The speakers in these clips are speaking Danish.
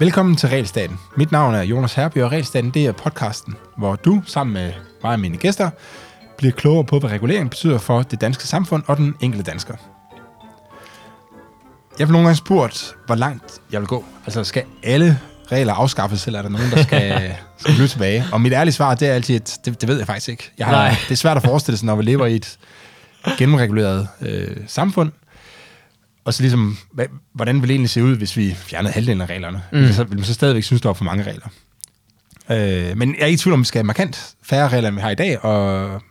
Velkommen til Regelstaten. Mit navn er Jonas Herby, og Regelstaten det er podcasten, hvor du sammen med mig og mine gæster bliver klogere på, hvad regulering betyder for det danske samfund og den enkelte dansker. Jeg har nogle gange spurgt, hvor langt jeg vil gå. Altså, skal alle regler afskaffes, eller er der nogen, der skal, skal blive tilbage? Og mit ærlige svar, det er altid, at det, det ved jeg faktisk ikke. Jeg har, Nej. det er svært at forestille sig, når vi lever i et gennemreguleret øh, samfund. Og så ligesom, hvad, hvordan ville det egentlig se ud, hvis vi fjernede halvdelen af reglerne? Mm. Så ville man så stadigvæk synes, der var for mange regler. Øh, men jeg er ikke i tvivl om, at vi skal have markant færre regler, end vi har i dag. Og...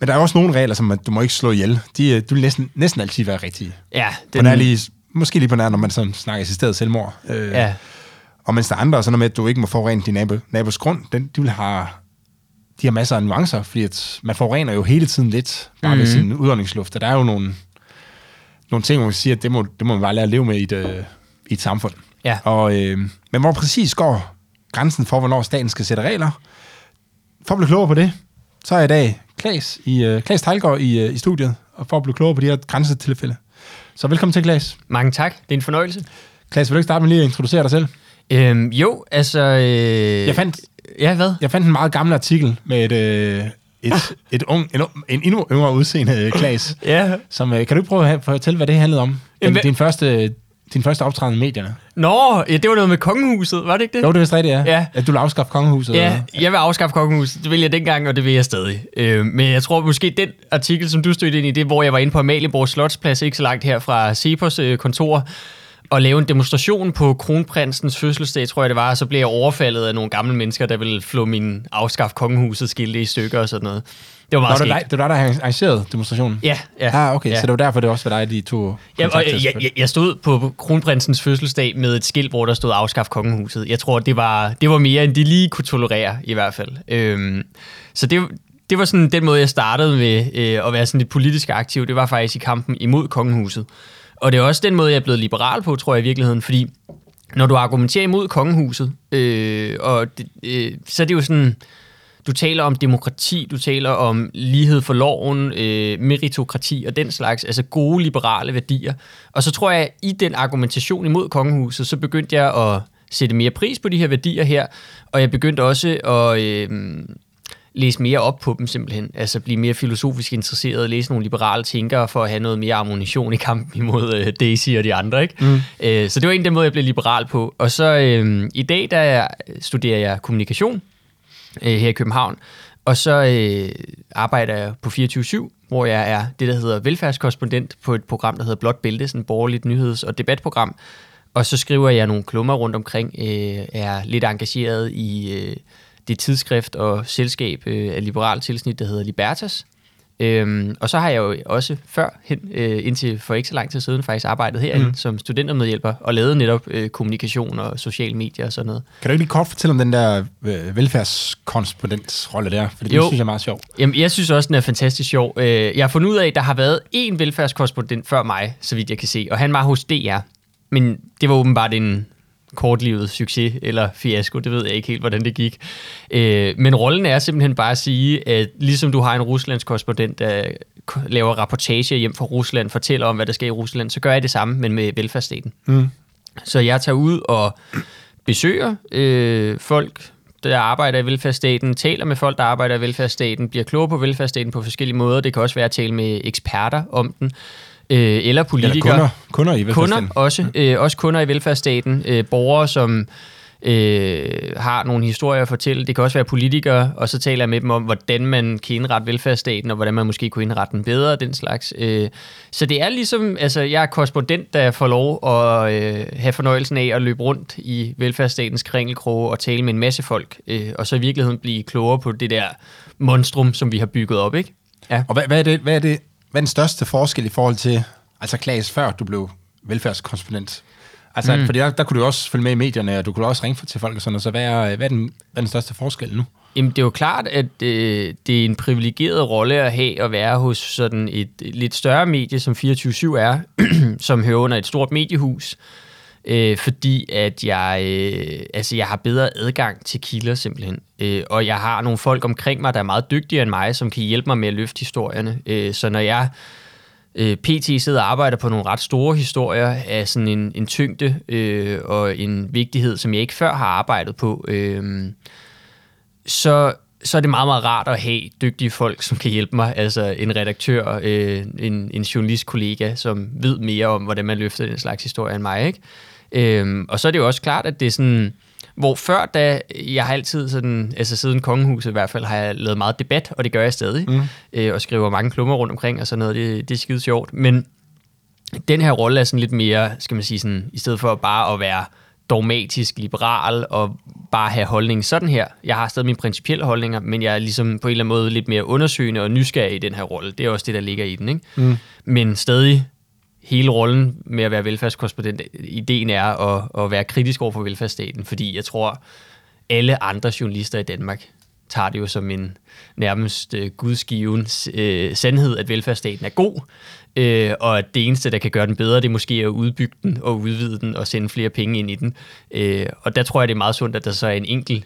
Men der er også nogle regler, som at du må ikke slå ihjel. De, øh, de vil næsten, næsten altid være rigtige. Ja, Den... er lige, måske lige på nær, når man sådan snakker assisteret selvmord. Øh, Ja, Og mens der er andre, sådan noget med, at du ikke må forurene din nabo, nabos grund, den, de vil have, de har masser af nuancer, fordi at man forurener jo hele tiden lidt, bare mm-hmm. med sin udåndingsluft. Og der er jo nogle, nogle ting, hvor man siger, at det må, det må man bare lære at leve med i et, øh, i et samfund. Ja. Og, øh, men hvor præcis går grænsen for, hvornår staten skal sætte regler? For at blive klogere på det, så er i dag Klaas, i, øh, Klaas Tejlgaard i, øh, i studiet, og for at blive klogere på de her grænsetilfælde. Så velkommen til, Klaas. mange tak. Det er en fornøjelse. Klaas, vil du ikke starte med lige at introducere dig selv? Øhm, jo, altså... Øh, Jeg fandt, Ja, hvad? jeg fandt en meget gammel artikel med et, øh, et, et ung, en, en endnu yngre udseende øh, Klaas. Ja. Som, øh, kan du ikke prøve at fortælle, hvad det handlede om? Jamen, Din, første, din første optræden i medierne. Nå, ja, det var noget med kongehuset, var det ikke det? Jo, det er vist rigtigt, ja. Ja. At du vil afskaffe kongehuset. Ja, eller jeg vil afskaffe kongehuset. Det vil jeg dengang, og det vil jeg stadig. Øh, men jeg tror måske, den artikel, som du stødte ind i, det hvor jeg var inde på Amalieborg Slotsplads, ikke så langt her fra Cepos øh, kontor, og lave en demonstration på kronprinsens fødselsdag, tror jeg det var, og så blev jeg overfaldet af nogle gamle mennesker, der ville flå min afskaf kongehuset skilte i stykker og sådan noget. Det var Nå, meget det, var dig, det var dig, der havde arrangeret demonstrationen? Ja, ja. Ah, okay, ja. så det var derfor, det også var dig, de to Ja, og jeg, jeg, jeg stod på kronprinsens fødselsdag med et skilt, hvor der stod afskaf kongehuset. Jeg tror, det var, det var mere, end de lige kunne tolerere, i hvert fald. Øhm, så det, det var sådan den måde, jeg startede med øh, at være sådan lidt politisk aktiv. Det var faktisk i kampen imod kongehuset. Og det er også den måde, jeg er blevet liberal på, tror jeg i virkeligheden, fordi når du argumenterer imod kongehuset, øh, og det, øh, så er det jo sådan, du taler om demokrati, du taler om lighed for loven, øh, meritokrati og den slags, altså gode liberale værdier. Og så tror jeg, at i den argumentation imod kongehuset, så begyndte jeg at sætte mere pris på de her værdier her, og jeg begyndte også at øh, læse mere op på dem simpelthen. Altså blive mere filosofisk interesseret, læse nogle liberale tænkere for at have noget mere ammunition i kampen imod øh, Daisy og de andre. Ikke? Mm. Øh, så det var en af den måde, jeg blev liberal på. Og så øh, i dag, der studerer jeg kommunikation øh, her i København. Og så øh, arbejder jeg på 24-7, hvor jeg er det, der hedder velfærdskorrespondent på et program, der hedder Blåt Bælte, sådan et borgerligt nyheds- og debatprogram. Og så skriver jeg nogle klummer rundt omkring, øh, er lidt engageret i øh, det tidsskrift og selskab øh, af liberal tilsnit, der hedder Libertas. Øhm, og så har jeg jo også før, hen, øh, indtil for ikke så lang tid siden, faktisk arbejdet herinde mm. som studentermedhjælper og lavet netop øh, kommunikation og sociale medier og sådan noget. Kan du ikke lige kort fortælle om den der øh, velfærdskorrespondensrolle der? For det Jo. synes jeg er meget sjovt. Jamen, jeg synes også, den er fantastisk sjov. Øh, Jeg har fundet ud af, at der har været én velfærdskorrespondent før mig, så vidt jeg kan se, og han var hos DR. Men det var åbenbart en kortlivet succes eller fiasko, det ved jeg ikke helt, hvordan det gik. Øh, Men rollen er simpelthen bare at sige, at ligesom du har en Ruslands korrespondent, der laver rapportage hjem fra Rusland, fortæller om, hvad der sker i Rusland, så gør jeg det samme, men med velfærdsstaten. Mm. Så jeg tager ud og besøger øh, folk, der arbejder i velfærdsstaten, taler med folk, der arbejder i velfærdsstaten, bliver klogere på velfærdsstaten på forskellige måder. Det kan også være at tale med eksperter om den, øh, eller Eller politikere. kunder, kunder i velfærdsstaten. Kunder også, øh, også kunder i velfærdsstaten, øh, borgere, som øh, har nogle historier at fortælle. Det kan også være politikere, og så taler jeg med dem om, hvordan man kan indrette velfærdsstaten, og hvordan man måske kunne indrette den bedre, den slags. Øh, så det er ligesom, altså jeg er korrespondent, der får lov at øh, have fornøjelsen af at løbe rundt i velfærdsstatens kringelkroge og tale med en masse folk, øh, og så i virkeligheden blive klogere på det der monstrum, som vi har bygget op, ikke? Ja. Og hvad, hvad, er det, hvad, er det, hvad er den største forskel i forhold til, altså Klaas, før du blev velfærdskorrespondent? Altså, mm. fordi der, der kunne du også følge med i medierne, og du kunne også ringe til folk og sådan noget, så hvad er, hvad er, den, hvad er den største forskel nu? Jamen, det er jo klart, at øh, det er en privilegeret rolle at have at være hos sådan et lidt større medie, som 24-7 er, som hører under et stort mediehus, øh, fordi at jeg, øh, altså, jeg har bedre adgang til kilder simpelthen. Øh, og jeg har nogle folk omkring mig, der er meget dygtigere end mig, som kan hjælpe mig med at løfte historierne. Øh, så når jeg øh, PT sidder og arbejder på nogle ret store historier af sådan en, en tyngde øh, og en vigtighed, som jeg ikke før har arbejdet på, øh, så, så er det meget, meget rart at have dygtige folk, som kan hjælpe mig. Altså en redaktør, øh, en, en journalistkollega, som ved mere om, hvordan man løfter den slags historie end mig. Ikke? Øh, og så er det jo også klart, at det er sådan hvor før, da jeg har altid sådan, altså siden kongehuset i hvert fald, har jeg lavet meget debat, og det gør jeg stadig, mm. øh, og skriver mange klummer rundt omkring og sådan noget, det, det er skide sjovt. Men den her rolle er sådan lidt mere, skal man sige sådan, i stedet for bare at være dogmatisk liberal og bare have holdning sådan her. Jeg har stadig mine principielle holdninger, men jeg er ligesom på en eller anden måde lidt mere undersøgende og nysgerrig i den her rolle. Det er også det, der ligger i den. Ikke? Mm. Men stadig hele rollen med at være velfærdskorrespondent, ideen er at, at være kritisk over for velfærdsstaten, fordi jeg tror, alle andre journalister i Danmark tager det jo som en nærmest uh, gudsgiven uh, sandhed, at velfærdsstaten er god, uh, og at det eneste, der kan gøre den bedre, det er måske at udbygge den og udvide den og sende flere penge ind i den. Uh, og der tror jeg, det er meget sundt, at der så er en enkelt,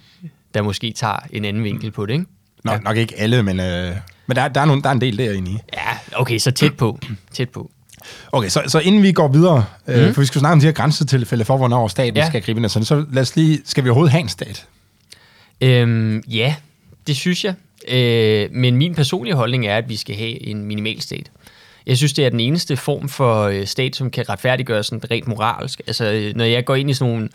der måske tager en anden vinkel på det, ikke? Nå, ja. Nok ikke alle, men, øh, men der, der, er nogle, der er en del derinde i. Ja, okay, så tæt på. tæt på. Okay, så, så inden vi går videre, mm. øh, mhm. for vi skal snakke om de her grænsetilfælde for, hvornår staten ja. skal gribe ind, sådan, så lad os lige, skal vi overhovedet have en stat? Øhm, ja, det synes jeg. Øh, men min personlige holdning er, at vi skal have en minimal stat. Jeg synes, det er den eneste form for øh, stat, som kan retfærdiggøre sådan rent moralsk. Altså, øh, når jeg går ind i sådan nogle...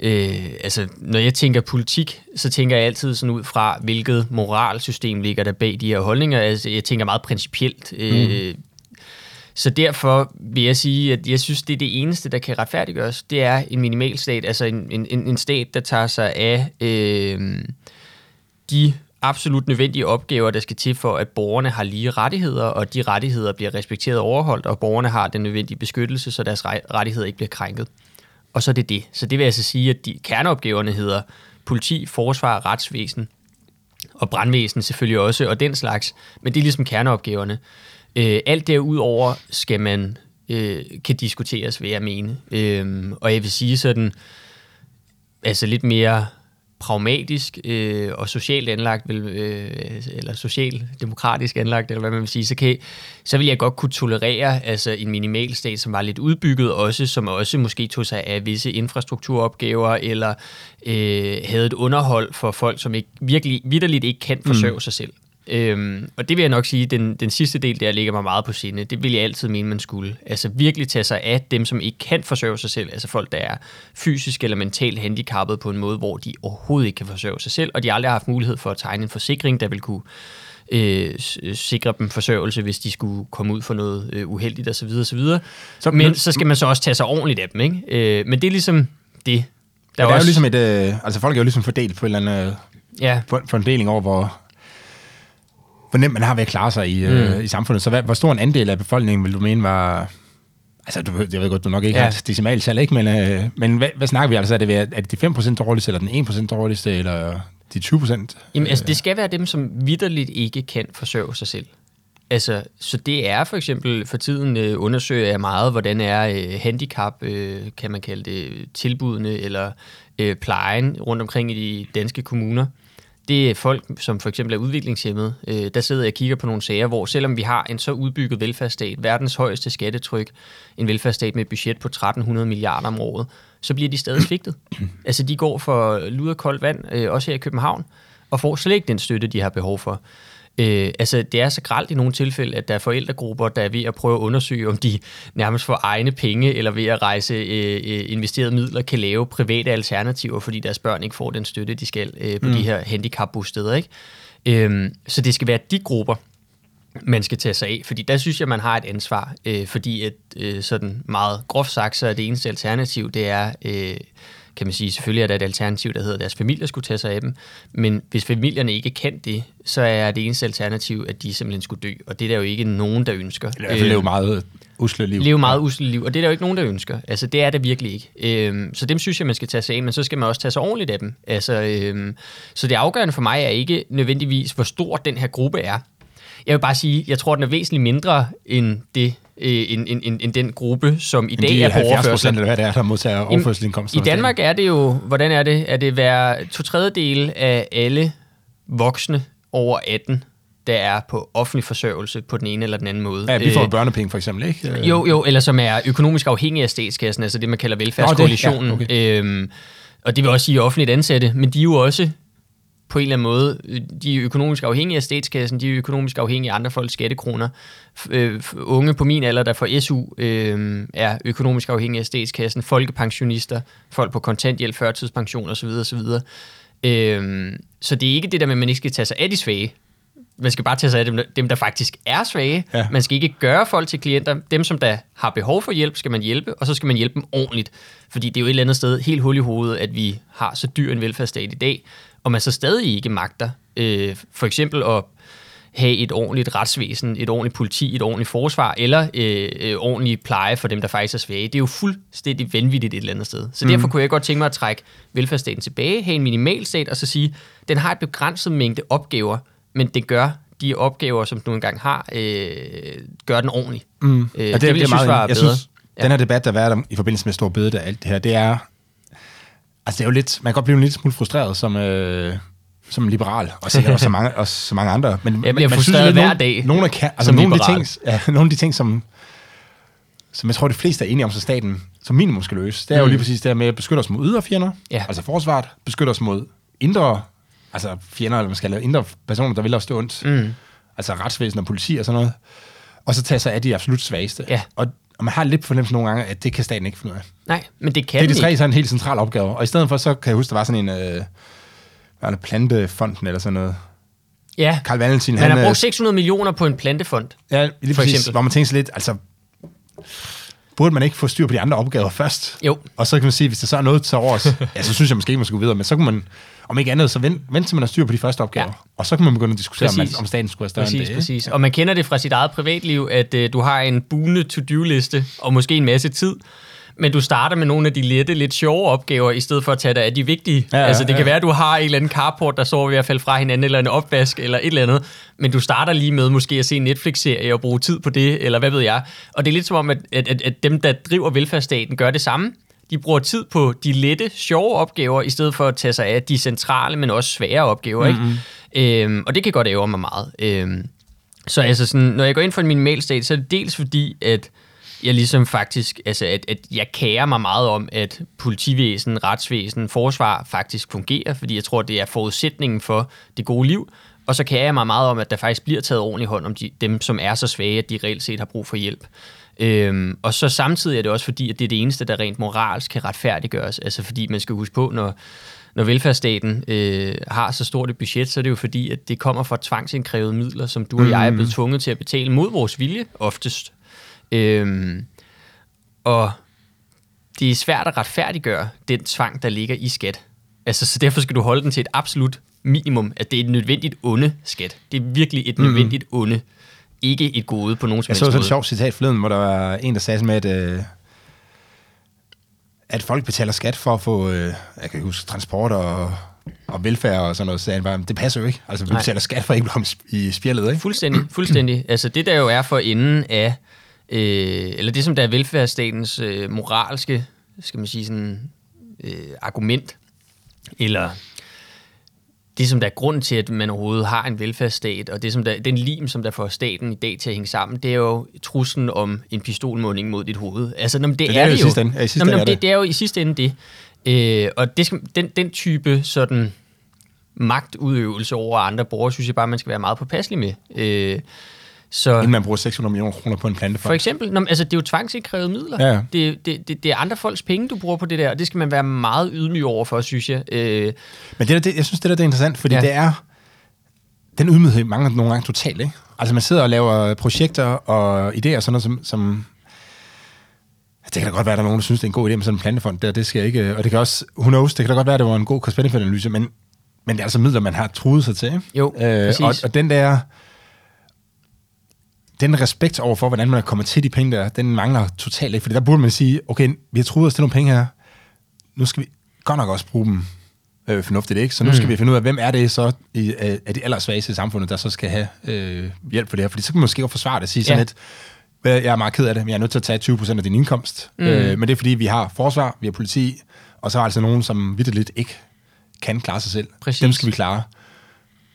Øh, altså, når jeg tænker politik, så tænker jeg altid sådan ud fra, hvilket moralsystem ligger der bag de her holdninger. Altså, jeg tænker meget principielt. Øh, mm. Så derfor vil jeg sige, at jeg synes, det er det eneste, der kan retfærdiggøres. Det er en minimal stat, altså en, en, en stat, der tager sig af øh, de absolut nødvendige opgaver, der skal til for, at borgerne har lige rettigheder, og de rettigheder bliver respekteret og overholdt, og borgerne har den nødvendige beskyttelse, så deres rettigheder ikke bliver krænket. Og så er det det. Så det vil altså sige, at de kerneopgaverne hedder politi, forsvar, retsvæsen og brandvæsen selvfølgelig også, og den slags. Men det er ligesom kerneopgaverne. Øh, alt derudover skal man øh, kan diskuteres, vil jeg mene. Øh, og jeg vil sige sådan, altså lidt mere pragmatisk øh, og socialt anlagt, vil, øh, eller socialdemokratisk anlagt, eller hvad man vil sige, så, kan, så vil jeg godt kunne tolerere altså en minimal stat, som var lidt udbygget også, som også måske tog sig af visse infrastrukturopgaver, eller øh, havde et underhold for folk, som ikke, virkelig vidderligt ikke kan forsørge mm. sig selv. Øhm, og det vil jeg nok sige, den, den sidste del der ligger mig meget på sinde. Det vil jeg altid mene, man skulle. Altså virkelig tage sig af dem, som ikke kan forsørge sig selv. Altså folk, der er fysisk eller mentalt handicappet på en måde, hvor de overhovedet ikke kan forsørge sig selv, og de aldrig har haft mulighed for at tegne en forsikring, der vil kunne øh, sikre dem forsørgelse, hvis de skulle komme ud for noget øh, uheldigt osv. osv. Så, men så skal man så også tage sig ordentligt af dem. Ikke? Øh, men det er ligesom det. Der er, er også... jo ligesom et, øh, altså folk er jo ligesom fordelt på en eller anden øh, ja. fordeling over, hvor, hvor nemt man har ved at klare sig i, øh, mm. øh, i samfundet. Så hvad, hvor stor en andel af befolkningen vil du mene var... Altså, du, jeg ved godt, du nok ikke ja. har decimaltal, ikke? Men, øh, men hvad, hvad snakker vi altså? Er det, er det de 5% dårligste, eller den 1% dårligste, eller de 20%? Jamen, altså, det skal være dem, som vidderligt ikke kan forsørge sig selv. Altså, så det er for eksempel, for tiden øh, undersøger jeg meget, hvordan er øh, handicap, øh, kan man kalde det, tilbudene eller øh, plejen rundt omkring i de danske kommuner det er folk, som for eksempel er udviklingshemmet. Øh, der sidder jeg og kigger på nogle sager, hvor selvom vi har en så udbygget velfærdsstat, verdens højeste skattetryk, en velfærdsstat med et budget på 1300 milliarder om året, så bliver de stadig svigtet. altså de går for lud og koldt vand, øh, også her i København, og får slet ikke den støtte, de har behov for. Øh, altså, det er så gralt i nogle tilfælde, at der er forældregrupper, der er ved at prøve at undersøge, om de nærmest for egne penge, eller ved at rejse øh, øh, investerede midler, kan lave private alternativer, fordi deres børn ikke får den støtte, de skal øh, på mm. de her handicapbosteder. Ikke? Øh, så det skal være de grupper, man skal tage sig af, fordi der synes jeg, man har et ansvar, øh, fordi at øh, sådan meget groft sagt, så er det eneste alternativ, det er øh, kan man sige, selvfølgelig er der et alternativ, der hedder, at deres familier skulle tage sig af dem, men hvis familierne ikke kan det, så er det eneste alternativ, at de simpelthen skulle dø, og det er der jo ikke nogen, der ønsker. Eller i hvert fald leve meget usle liv. Leve meget usle liv, og det er der jo ikke nogen, der ønsker. Altså, det er det virkelig ikke. Øhm, så dem synes jeg, man skal tage sig af, men så skal man også tage sig ordentligt af dem. Altså, øhm, så det afgørende for mig er ikke nødvendigvis, hvor stor den her gruppe er. Jeg vil bare sige, jeg tror, den er væsentligt mindre end det, øh, end, end, end, end den gruppe, som i dag de er på overførsel. eller hvad det er, der modtager overførselindkomst. I Danmark er det jo, hvordan er det? Er det hver to tredjedel af alle voksne over 18, der er på offentlig forsørgelse på den ene eller den anden måde. Ja, vi får Øh, børnepenge for eksempel, ikke? Øh, jo, jo, eller som er økonomisk afhængige af statskassen, altså det, man kalder velfærdskoalitionen. Nå, det- ja, øhm, og det vil også sige offentligt ansatte, men de er jo også på en eller anden måde, de er økonomisk afhængige af statskassen, de er økonomisk afhængige af andre folks skattekroner. Øh, unge på min alder, der får SU, øh, er økonomisk afhængige af statskassen. Folkepensionister, folk på kontanthjælp, førtidspension osv. osv. Øh, så det er ikke det der med, at man ikke skal tage sig af de svage. Man skal bare tage sig af dem, der- dem der faktisk er svage. Ja. Man skal ikke gøre folk til klienter. Dem, som der har behov for hjælp, skal man hjælpe, og så skal man hjælpe dem ordentligt. Fordi det er jo et eller andet sted helt hul i hovedet, at vi har så dyr en velfærdsstat i dag, og man så stadig ikke magter. Øh, for eksempel at have et ordentligt retsvæsen, et ordentligt politi, et ordentligt forsvar, eller øh, øh, ordentlig pleje for dem, der faktisk er svage. Det er jo fuldstændig vanvittigt et eller andet sted. Så mm. derfor kunne jeg godt tænke mig at trække velfærdsstaten tilbage, have en minimalstat, og så sige, den har et begrænset mængde opgaver, men det gør de opgaver, som du engang har, øh, gør den ordentligt. Mm. Øh, og det, det vil jeg synes var jeg bedre. Synes, Den her debat, der har været om, i forbindelse med Stor Bede og alt det her, det er... Altså, det er jo lidt... Man kan godt blive en lille smule frustreret som, øh, som liberal, og sikkert også så mange, også så mange andre. Men, Jeg bliver man synes, frustreret lidt, hver nogle- dag Nogle af, kan, altså, som nogle af, de liberal. ting, ja, nogle af de ting, som, som jeg tror, de fleste er enige om, så staten som minimum skal løse, det er jo Mm. lige præcis det her med at beskytte os mod ydre fjender, Ja. altså forsvaret, beskytte os mod indre, altså fjender, eller man skal lave indre personer, der vil os det ondt, Mm. altså retsvæsen og politi og sådan noget, og så tage sig af de absolut svageste. Ja. Og, og man har lidt fornemmelse nogle gange, at det kan staten ikke finde ud af. Nej, men det kan Det er de tre sådan en helt central opgave. Og i stedet for, så kan jeg huske, der var sådan en... Øh, var det, plantefonden eller sådan noget. Ja, Karl Valentin, man han... har øh, brugt 600 millioner på en plantefond. Ja, lige for præcis, eksempel. hvor man tænker lidt, altså... Burde man ikke få styr på de andre opgaver først? Jo. Og så kan man sige, hvis der så er noget til overs, ja, så synes jeg måske ikke, man skal gå videre, men så kunne man, om ikke andet, så vent, vent til man har styr på de første opgaver. Ja. Og så kan man begynde at diskutere, om, man, Præcis. om staten skulle være større Præcis, end det. præcis. Og man kender det fra sit eget privatliv, at øh, du har en buende to-do-liste, og måske en masse tid, men du starter med nogle af de lette, lidt sjove opgaver, i stedet for at tage dig af de vigtige. Ja, altså, det ja. kan være, at du har en eller anden carport, der sover ved at falde fra hinanden, eller en opvask, eller et eller andet, men du starter lige med måske at se en Netflix-serie og bruge tid på det, eller hvad ved jeg. Og det er lidt som om, at, at, at, at dem, der driver velfærdsstaten, gør det samme. De bruger tid på de lette, sjove opgaver, i stedet for at tage sig af de centrale, men også svære opgaver. Mm-hmm. Ikke? Øhm, og det kan godt ære mig meget. Øhm, så altså sådan, når jeg går ind for en minimalstat, så er det dels fordi, at jeg ligesom faktisk, altså at, at jeg kærer mig meget om, at politivæsen, retsvæsen, forsvar faktisk fungerer, fordi jeg tror, det er forudsætningen for det gode liv. Og så kærer jeg mig meget om, at der faktisk bliver taget ordentligt hånd om de, dem, som er så svage, at de reelt set har brug for hjælp. Øhm, og så samtidig er det også fordi, at det er det eneste, der rent moralsk kan retfærdiggøres. Altså fordi man skal huske på, når, når velfærdsstaten øh, har så stort et budget, så er det jo fordi, at det kommer fra tvangsindkrævede midler, som du og jeg er blevet tvunget til at betale mod vores vilje, oftest. Øhm, og det er svært at retfærdiggøre den tvang, der ligger i skat. Altså, så derfor skal du holde den til et absolut minimum, at det er et nødvendigt onde skat. Det er virkelig et nødvendigt onde. Ikke et gode på nogen som Jeg så sådan et sjovt citat forleden, hvor der var en, der sagde med, at, øh, at folk betaler skat for at få, øh, jeg kan huske, transport og, og velfærd og sådan noget. Så sagde han bare, det passer jo ikke. Altså, vi Nej. betaler skat for ikke at blive i spjældet, ikke? Fuldstændig, fuldstændig. Altså det der jo er for enden af, øh, eller det som der er velfærdsstatens øh, moralske, skal man sige sådan, øh, argument, eller det som der er grunden til, at man overhovedet har en velfærdsstat, og det som der, den lim, som der får staten i dag til at hænge sammen, det er jo truslen om en pistolmunding mod dit hoved. Altså, nå, men det, Det er er det jo. sidste ende. Ja, i sidste Nå, men, ende det, det. det er jo i sidste ende det. Øh, og det skal, den, den type sådan magtudøvelse over andre borgere, synes jeg bare, man skal være meget påpasselig med. Øh, så Inden man bruger 600 millioner kroner på en for plantefond. eksempel, nå, men altså, det er jo tvangsindkrævede midler. Ja. Det, det, det, det er andre folks penge, du bruger på det der, og det skal man være meget ydmyg over for, synes jeg. Øh, Men det, der, det, jeg synes, det der det er interessant, fordi Ja. det er... Den ydmyghed mangler nogle gange totalt, ikke? Altså, man sidder og laver projekter og idéer og sådan noget, som... som det kan da godt være, at der er nogen, der synes, det er en god idé med sådan en plantefond der. Det skal ikke... Og det kan også... Who knows? Det kan da godt være, at det var en god cost analyse men, men det er altså midler, man har truet sig til? Jo, præcis. og, og den der... Den respekt over for, hvordan man er kommet til de penge der, den mangler totalt ikke. Fordi der burde man sige, okay, vi har truet os til nogle penge her. Nu skal vi godt nok også bruge dem øh, fornuftigt, ikke? Så nu Mm. skal vi finde ud af, hvem er det så i, af, af de allersvageste i samfundet, der så skal have øh, hjælp for det her. Fordi så kan man måske godt forsvare det og sige sådan Ja. lidt, "Hvad, jeg er meget ked af det, men jeg er nødt til at tage 20% af din indkomst. Mm. Øh, men det er fordi, vi har forsvar, vi har politi, og så er altså nogen, som vidderligt ikke kan klare sig selv. Præcis. Dem skal vi klare.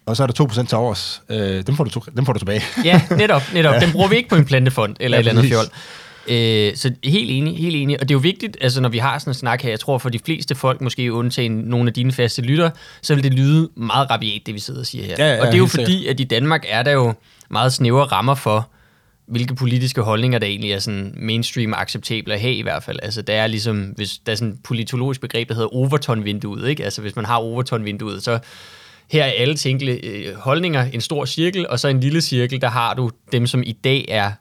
Og så er der 2% til overs. Øh, dem, får du, dem får du tilbage. Ja, netop. netop. Den bruger vi ikke på en plantefond eller Ja, et eller andet præcis. fjol. Øh, så helt enig, helt enig. Og det er jo vigtigt, altså når vi har sådan en snak her, jeg tror for de fleste folk, måske undtagen nogle af dine faste lytter, så vil det lyde meget rabiat, det vi sidder og siger her. Ja, ja, og det er jo fordi, at i Danmark er der jo meget snævre rammer for, hvilke politiske holdninger, der egentlig er sådan mainstream acceptable at have i hvert fald. Altså der er ligesom, hvis der er sådan et politologisk begreb, der hedder Overton-vinduet, ikke? Altså hvis man har Overton-vinduet, så her er alle tænkelige øh, holdninger en stor cirkel, og så en lille cirkel, der har du dem, som i dag er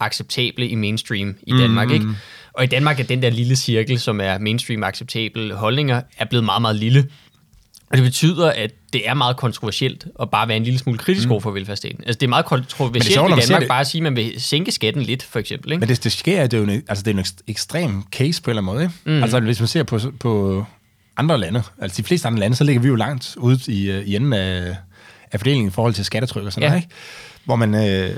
acceptable i mainstream i Danmark, mm. ikke? Og i Danmark er den der lille cirkel, som er mainstream acceptable holdninger, er blevet meget, meget lille. Og det betyder, at det er meget kontroversielt at bare være en lille smule kritisk mm. over for velfærdsstaten. Altså det er meget kontroversielt sjovt, i når man ser Danmark det- bare at sige, at man vil sænke skatten lidt, for eksempel. Ikke? Men det, det sker, det er jo en, altså, det er en ekst- ekstrem case på en eller anden måde. Ikke? Mm. Altså, hvis man ser på, på andre lande, altså de fleste andre lande, så ligger vi jo langt ude i, øh, i enden af, af fordelingen i forhold til skattetryk og sådan Ja. noget, ikke? Hvor man, øh,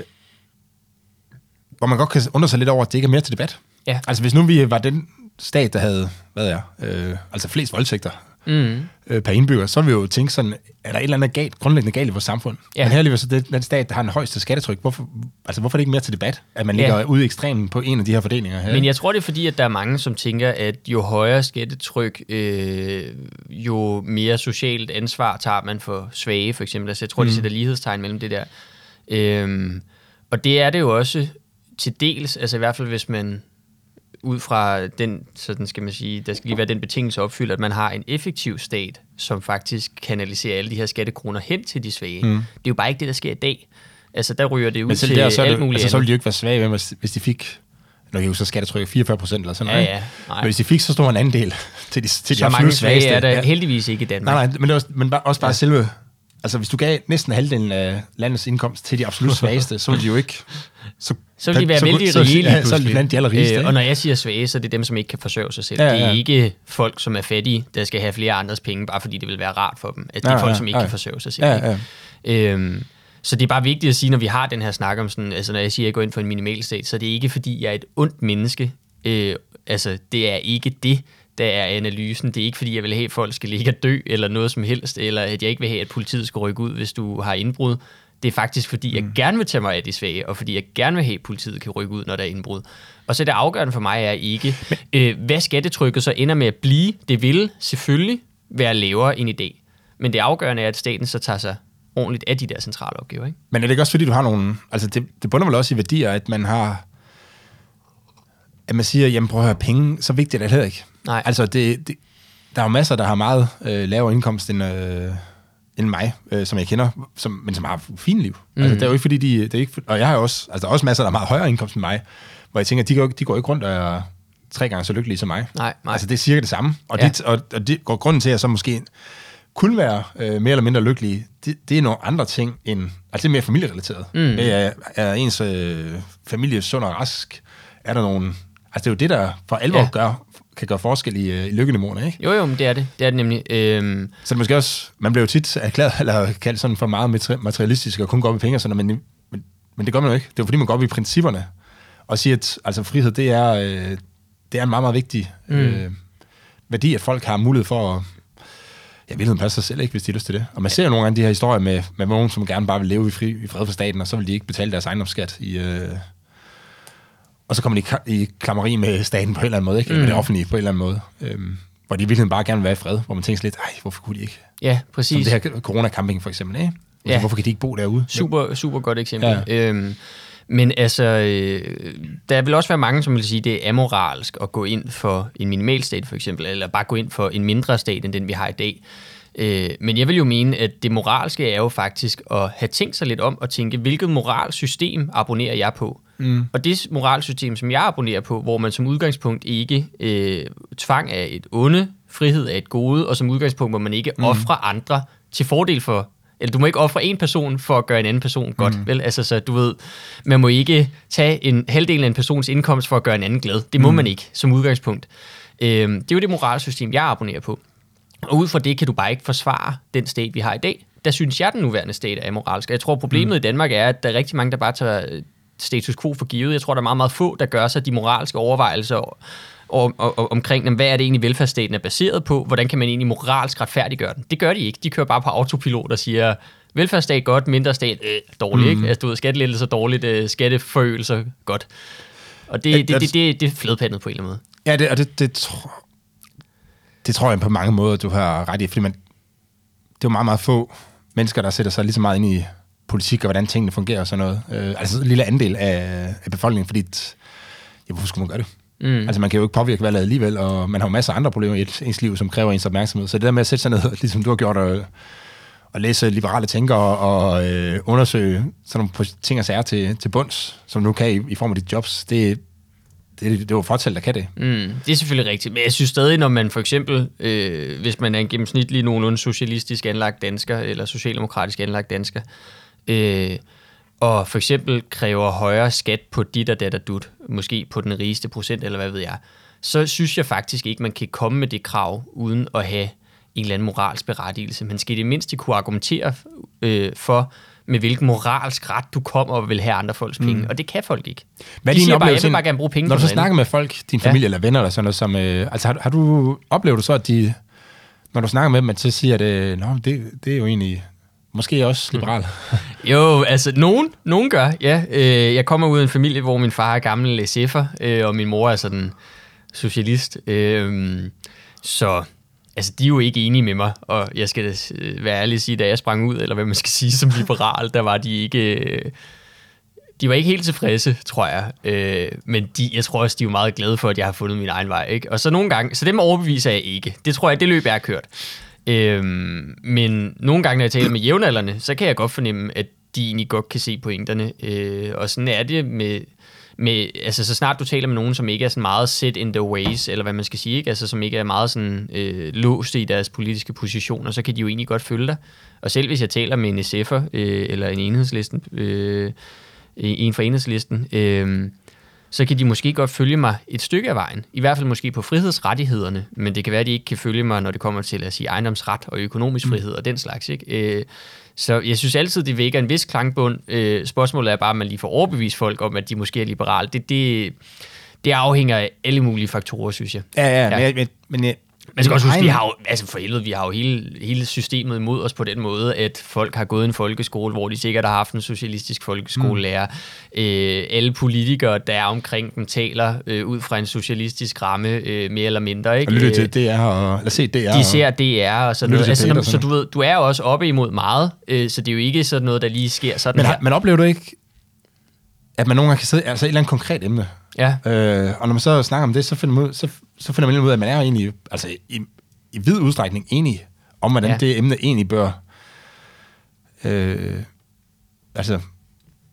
hvor man godt kan undre sig lidt over, at det ikke er mere til debat. Ja. Altså hvis nu vi var den stat, der havde, hvad er, øh, altså flest voldtægter Mm. øh, per indbygger, så vil vi jo tænke sådan, er der et eller andet galt, grundlæggende galt i vores samfund? Ja. Ja. Men her er så det, den stat, der har den højeste skattetryk. Hvorfor, altså, hvorfor er det ikke mere til debat, at man Ja. ligger ude i ekstremen på en af de her fordelinger her? Men jeg tror, det er fordi, at der er mange, som tænker, at jo højere skattetryk, øh, jo mere socialt ansvar tager man for svage, for eksempel. Altså, jeg tror, mm. de sætter lighedstegn mellem det der. Øhm, og det er det jo også til dels, altså i hvert fald hvis man ud fra den, sådan skal man sige, der skal lige være den betingelse opfyldt, at man har en effektiv stat, som faktisk kanaliserer alle de her skattekroner hen til de svage. Mm. Det er jo bare ikke det, der sker i dag. Altså, der ryger det ud til der, så, alt det, muligt altså, så ville de jo ikke være svage, hvis, de fik, nu jo så skattetryk 44 procent eller sådan Ja, noget. ja, nej. Men hvis de fik så stor en andel til de, til de Så mange absolut svage svageste. er der ja. heldigvis ikke i Danmark. Nej, nej, men, det også, men bare, også bare ja. selve... Altså, hvis du gav næsten halvdelen af landets indkomst til de absolut svageste, så ville de jo ikke... Så, Så vil de være så, vældig så, rige lige ja, så er de blandt de allerrigeste. Øh, og når jeg siger svage, så er det dem, som ikke kan forsørge sig selv. Ja, Ja, Det er ikke folk, som er fattige, der skal have flere andres penge, bare fordi det vil være rart for dem. Det er Ja, folk, som ikke ja. kan forsørge sig selv. Ja, ja. Øhm, så det er bare vigtigt at sige, når vi har den her snak om sådan, altså når jeg siger, at jeg går ind for en minimalstat, så det er ikke fordi, jeg er et ondt menneske. Øh, altså, det er ikke det, der er analysen. Det er ikke fordi, jeg vil have, at folk skal ligge og dø, eller noget som helst, eller at jeg ikke vil have, at politiet skal rykke ud, hvis du har indbrud. Det er faktisk fordi, jeg gerne vil tage mig af de svage, og fordi jeg gerne vil have, at politiet kan rykke ud, når der er indbrud. Og så det afgørende for mig er ikke, øh, hvad skattetrykket så ender med at blive. Det vil selvfølgelig være lavere end i dag. Men det afgørende er, at staten så tager sig ordentligt af de der centrale opgaver. Ikke? Men er det ikke også fordi, du har nogle... Altså, det, det bunder vel også i værdier, at man har... At man siger, jamen prøv at høre, penge, så vigtigt er det heller ikke. Nej. Altså, det, det, der er jo masser, der har meget øh, lavere indkomst end, øh, end mig, øh, som jeg kender, som, men som har fint liv. Mm. Altså, det er jo ikke fordi, de... Det er ikke, og jeg har jo også... Altså, der er også masser, der har meget højere indkomst end mig, hvor jeg tænker, de går, de går ikke rundt og er tre gange så lykkelige som mig. Nej, nej. Altså, det er cirka det samme. Og, Ja. det, og, og det går grunden til, at jeg så måske kunne være øh, mere eller mindre lykkelig, det, det er nogle andre ting end... Altså, det er mere familierelateret. Mm. Er, er ens øh, familie sund og rask? Er der nogen... Altså, det er jo det, der for alvor ja. gør, kan gøre forskel i, øh, i lykkeniveauerne, ikke? Jo, jo, men det er det. Det er det nemlig. Øhm, Så det måske også... Man bliver jo tit erklæret, eller kaldt sådan for meget materi- materialistisk, og kun går op i penge og sådan noget, men, men, men det gør man jo ikke. Det er jo fordi, man går op i principperne, og siger, at altså, frihed, det er, øh, det er en meget, meget vigtig øh, værdi, at folk har mulighed for at jeg vil passe sig selv ikke, hvis de har lyst til det. Og man ser jo nogle af de her historier med, med nogen, som gerne bare vil leve i, fri, i fred for staten, og så vil de ikke betale deres ejendomsskat i... Øh, og så kommer de i klammeri med staten på en eller anden måde, ikke? Eller med det offentlige på en eller anden måde. Øhm, hvor de virkelig bare gerne vil være i fred, hvor man tænker lidt, ej, hvorfor kunne de ikke? ja, Som præcis. det her corona-camping for eksempel, ikke? Ja. Ja. Hvorfor kan de ikke bo derude? Super, super godt eksempel. Ja. Øhm, men altså, øh, der vil også være mange, som vil sige, det er amoralsk at gå ind for en minimalstat for eksempel, eller bare gå ind for en mindre stat end den, vi har i dag. Øh, men jeg vil jo mene, at det moralske er jo faktisk at have tænkt sig lidt om og tænke, hvilket moralsystem abonnerer jeg på? Mm. Og det moralsystem, som jeg abonnerer på, hvor man som udgangspunkt ikke øh, tvang af et onde, frihed af et gode, og som udgangspunkt, hvor man ikke mm. offrer andre til fordel for eller du må ikke ofre en person for at gøre en anden person godt, mm. vel? Altså, så du ved, man må ikke tage en halvdel af en persons indkomst for at gøre en anden glad. Det må mm. man ikke, som udgangspunkt. Øhm, det er jo det moralsystem, jeg abonnerer på. Og ud fra det kan du bare ikke forsvare den stat, vi har i dag. Der synes jeg, den nuværende stat er moralsk. Og jeg tror, problemet mm. i Danmark er, at der er rigtig mange, der bare tager status quo for givet. Jeg tror, der er meget, meget få, der gør sig de moralske overvejelser om, om, om, omkring, jamen, hvad er det egentlig, velfærdsstaten er baseret på? Hvordan kan man egentlig moralsk retfærdiggøre den? Det gør de ikke. De kører bare på autopilot og siger, Velfærdsstat godt, mindre stat øh, dårligt, mm. ikke? Altså, du ved, skattelettelser dårligt, øh, skatteforøgelser godt. Og det, det, det, det, det, det er fladpandet på en eller anden måde. Ja, det, og det, det, tror, det tror jeg på mange måder, du har ret i, fordi man, det er jo meget, meget få mennesker, der sætter sig lige så meget ind i politik og hvordan tingene fungerer og sådan noget. Øh, altså en lille andel af, af befolkningen, fordi t, ja, hvorfor skulle man gøre det? Mm. Altså man kan jo ikke påvirke valget alligevel, og man har jo masser af andre problemer i ens liv, som kræver ens opmærksomhed. Så det der med at sætte sig ned, ligesom du har gjort, og, og læse liberale tænkere og øh, undersøge sådan nogle ting og sager til, til bunds, som du kan i, i form af dit jobs, det, det, det er jo fortalt, der kan det. Mm, det er selvfølgelig rigtigt, men jeg synes stadig, når man for eksempel, øh, hvis man er en gennemsnitlig nogenlunde socialistisk anlagt dansker, eller socialdemokratisk anlagt dansker, øh, og for eksempel kræver højere skat på dit og dat og dut, måske på den rigeste procent, eller hvad ved jeg, så synes jeg faktisk ikke, man kan komme med det krav, uden at have en eller anden moralsk berettigelse. Man skal i det mindste kunne argumentere øh, for, med hvilken moralsk ret du kommer og vil have andre folks penge. Mm. Og det kan folk ikke. Hvad de siger bare, jeg vil bare gerne bruge penge Når du så snakker med folk, din familie ja. eller venner, eller sådan noget, som, øh, altså har, har du oplevet du så, at de, når du snakker med dem, at så siger, at øh, Nå, det, det er jo egentlig Måske også mm. liberal. jo, altså nogen, nogen gør, ja. Øh, jeg kommer ud af en familie, hvor min far er gammel SF'er, øh, og min mor er sådan socialist. Øh, så altså, de er jo ikke enige med mig, og jeg skal øh, være ærlig at sige, da jeg sprang ud, eller hvad man skal sige som liberal, der var de ikke... Øh, de var ikke helt tilfredse, tror jeg. Øh, men de, jeg tror også, de er meget glade for, at jeg har fundet min egen vej. Ikke? Og så nogle gange, så dem overbeviser jeg ikke. Det tror jeg, det løb jeg har kørt. Øhm, men nogle gange, når jeg taler med jævnaldrende, så kan jeg godt fornemme, at de egentlig godt kan se pointerne. Øh, og sådan er det med, med, altså så snart du taler med nogen, som ikke er sådan meget set in the ways, eller hvad man skal sige, ikke? Altså, som ikke er meget sådan øh, låst i deres politiske positioner, så kan de jo egentlig godt følge dig. Og selv hvis jeg taler med en SF'er, øh, eller en enhedslisten, øh, en fra enhedslisten, øh, så kan de måske godt følge mig et stykke af vejen. I hvert fald måske på frihedsrettighederne, men det kan være, at de ikke kan følge mig, når det kommer til at sige ejendomsret og økonomisk mm. frihed mm. og den slags. Ikke? Øh, så jeg synes altid, det vækker en vis klangbund. Øh, spørgsmålet er bare, om man lige får overbevist folk om, at de måske er liberale. Det, det, det afhænger af alle mulige faktorer, synes jeg. Ja, ja, ja. men, men, men jeg, man skal også huske, vi har jo, altså for helvede, vi har jo hele, hele systemet imod os på den måde, at folk har gået en folkeskole, hvor de sikkert har haft en socialistisk folkeskolelærer. Mm. Øh, alle politikere, der er omkring dem, taler øh, ud fra en socialistisk ramme, øh, mere eller mindre. Ikke? Og lytter til DR, og, eller se DR. De ser DR og sådan noget. Altså, så du ved, du er jo også oppe imod meget, øh, så det er jo ikke sådan noget, der lige sker sådan men, her. Men oplever du ikke, at man nogle gange kan sidde, altså et eller andet konkret emne, Ja. Øh, og når man så snakker om det, så finder man ud, så, så finder man ud af, at man er egentlig, altså i, i vid udstrækning enig om, hvordan ja. det emne egentlig bør øh, altså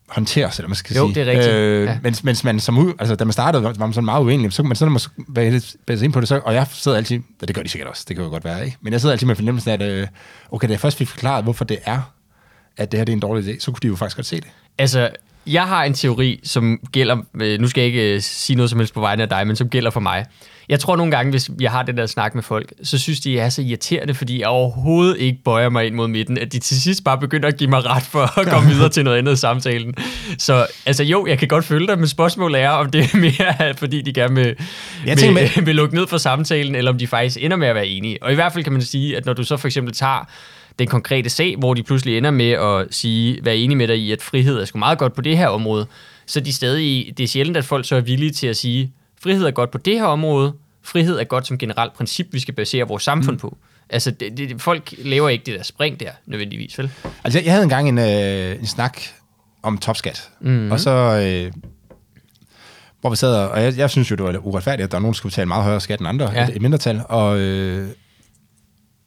håndteres, eller man skal jo, sige. det er rigtigt. Øh, ja. mens, mens man som ud, altså da man startede, var man sådan meget uenig, så kunne man sådan være lidt ind på det, så, og jeg sidder altid, og det gør de sikkert også, det kan jo godt være, ikke? Men jeg sidder altid med fornemmelsen af, at øh, okay, da jeg først fik forklaret, hvorfor det er, at det her det er en dårlig idé, så kunne de jo faktisk godt se det. Altså, jeg har en teori, som gælder, øh, nu skal jeg ikke øh, sige noget som helst på vegne af dig, men som gælder for mig. Jeg tror nogle gange, hvis jeg har den der snak med folk, så synes de, jeg er så irriterende, fordi jeg overhovedet ikke bøjer mig ind mod midten, at de til sidst bare begynder at give mig ret for at komme videre til noget andet i samtalen. Så altså jo, jeg kan godt følge dig, men spørgsmålet er, om det er mere, fordi de gerne vil, jeg vil, med... vil lukke ned for samtalen, eller om de faktisk ender med at være enige. Og i hvert fald kan man sige, at når du så for eksempel tager den konkrete sag, hvor de pludselig ender med at sige, være enige med dig i, at frihed er sgu meget godt på det her område, så de stadig, det er sjældent, at folk så er villige til at sige, frihed er godt på det her område, frihed er godt som generelt princip, vi skal basere vores samfund mm. på. Altså, det, det, folk laver ikke det der spring der, nødvendigvis, vel? Altså, jeg, jeg havde engang en, øh, en snak om topskat, mm-hmm. og så... Øh, hvor vi sad, og jeg, jeg synes jo, det var uretfærdigt, at der er nogen, der skulle betale meget højere skat end andre, ja. et, et mindretal, og, øh,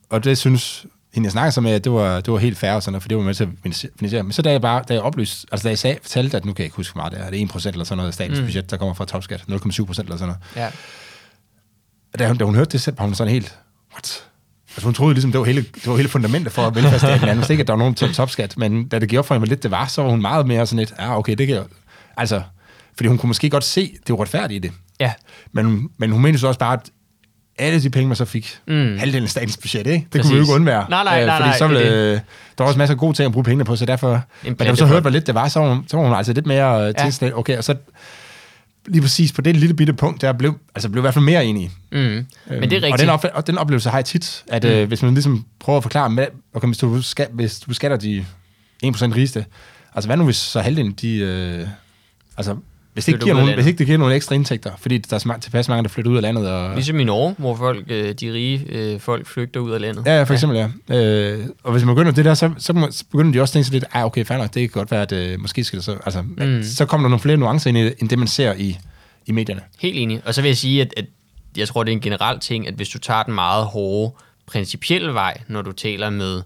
og det synes hende jeg snakkede så med, at det var, det var helt færre, og sådan for det var med til at finansiere. Men så da jeg bare, da jeg oplyste, altså da jeg sagde, fortalte, at nu kan jeg ikke huske, hvor meget det er, det er 1% eller sådan noget af statens mm. budget, der kommer fra topskat, 0,7% eller sådan noget. Ja. Da hun, da hun hørte det, så var hun sådan helt, what? Altså hun troede ligesom, det var hele, det var hele fundamentet for velfærdsstaten, men ikke, at der var nogen til topskat, men da det gik op for hende, hvor lidt det var, så var hun meget mere sådan lidt, ja, okay, det kan jeg, altså, fordi hun kunne måske godt se det uretfærdige i det. Ja. Men, men hun mente så også bare, at alle de penge, man så fik, mm. halvdelen af statens budget, ikke? Det Præcis. kunne vi jo ikke undvære. Nej, nej, nej. Fordi nej, så ville, det. der var også masser af gode ting at bruge pengene på, så derfor... Men da du så hørte, hvor lidt det var, så var hun, så var hun altså lidt mere ja. tilsnit. Okay, og så lige præcis på det lille bitte punkt, der blev, altså blev i hvert fald mere enig. Mm. Øhm, Men det er rigtigt. Og den, op, og den oplevelse har jeg tit, at mm. øh, hvis man ligesom prøver at forklare, med, okay, hvis du, skal, hvis du beskatter de 1% rigeste. Altså hvad nu hvis så halvdelen, de... Øh, altså hvis det, ikke giver nogen, hvis ikke det giver nogle ekstra indtægter, fordi der er tilpas mange, der flytter ud af landet. Og, Ligesom i Norge, hvor folk, øh, de rige øh, folk flygter ud af landet. Ja, ja, for eksempel, ja. Øh, og hvis man begynder det der, så, så, så begynder de også at tænke sig lidt, ah, okay, fair nok, det kan godt være, at øh, måske skal det så... Altså, mm. så kommer der nogle flere nuancer ind i end det, man ser i, i medierne. Helt enig. Og så vil jeg sige, at, at jeg tror, det er en generel ting, at hvis du tager den meget hårde, principielle vej, når du taler med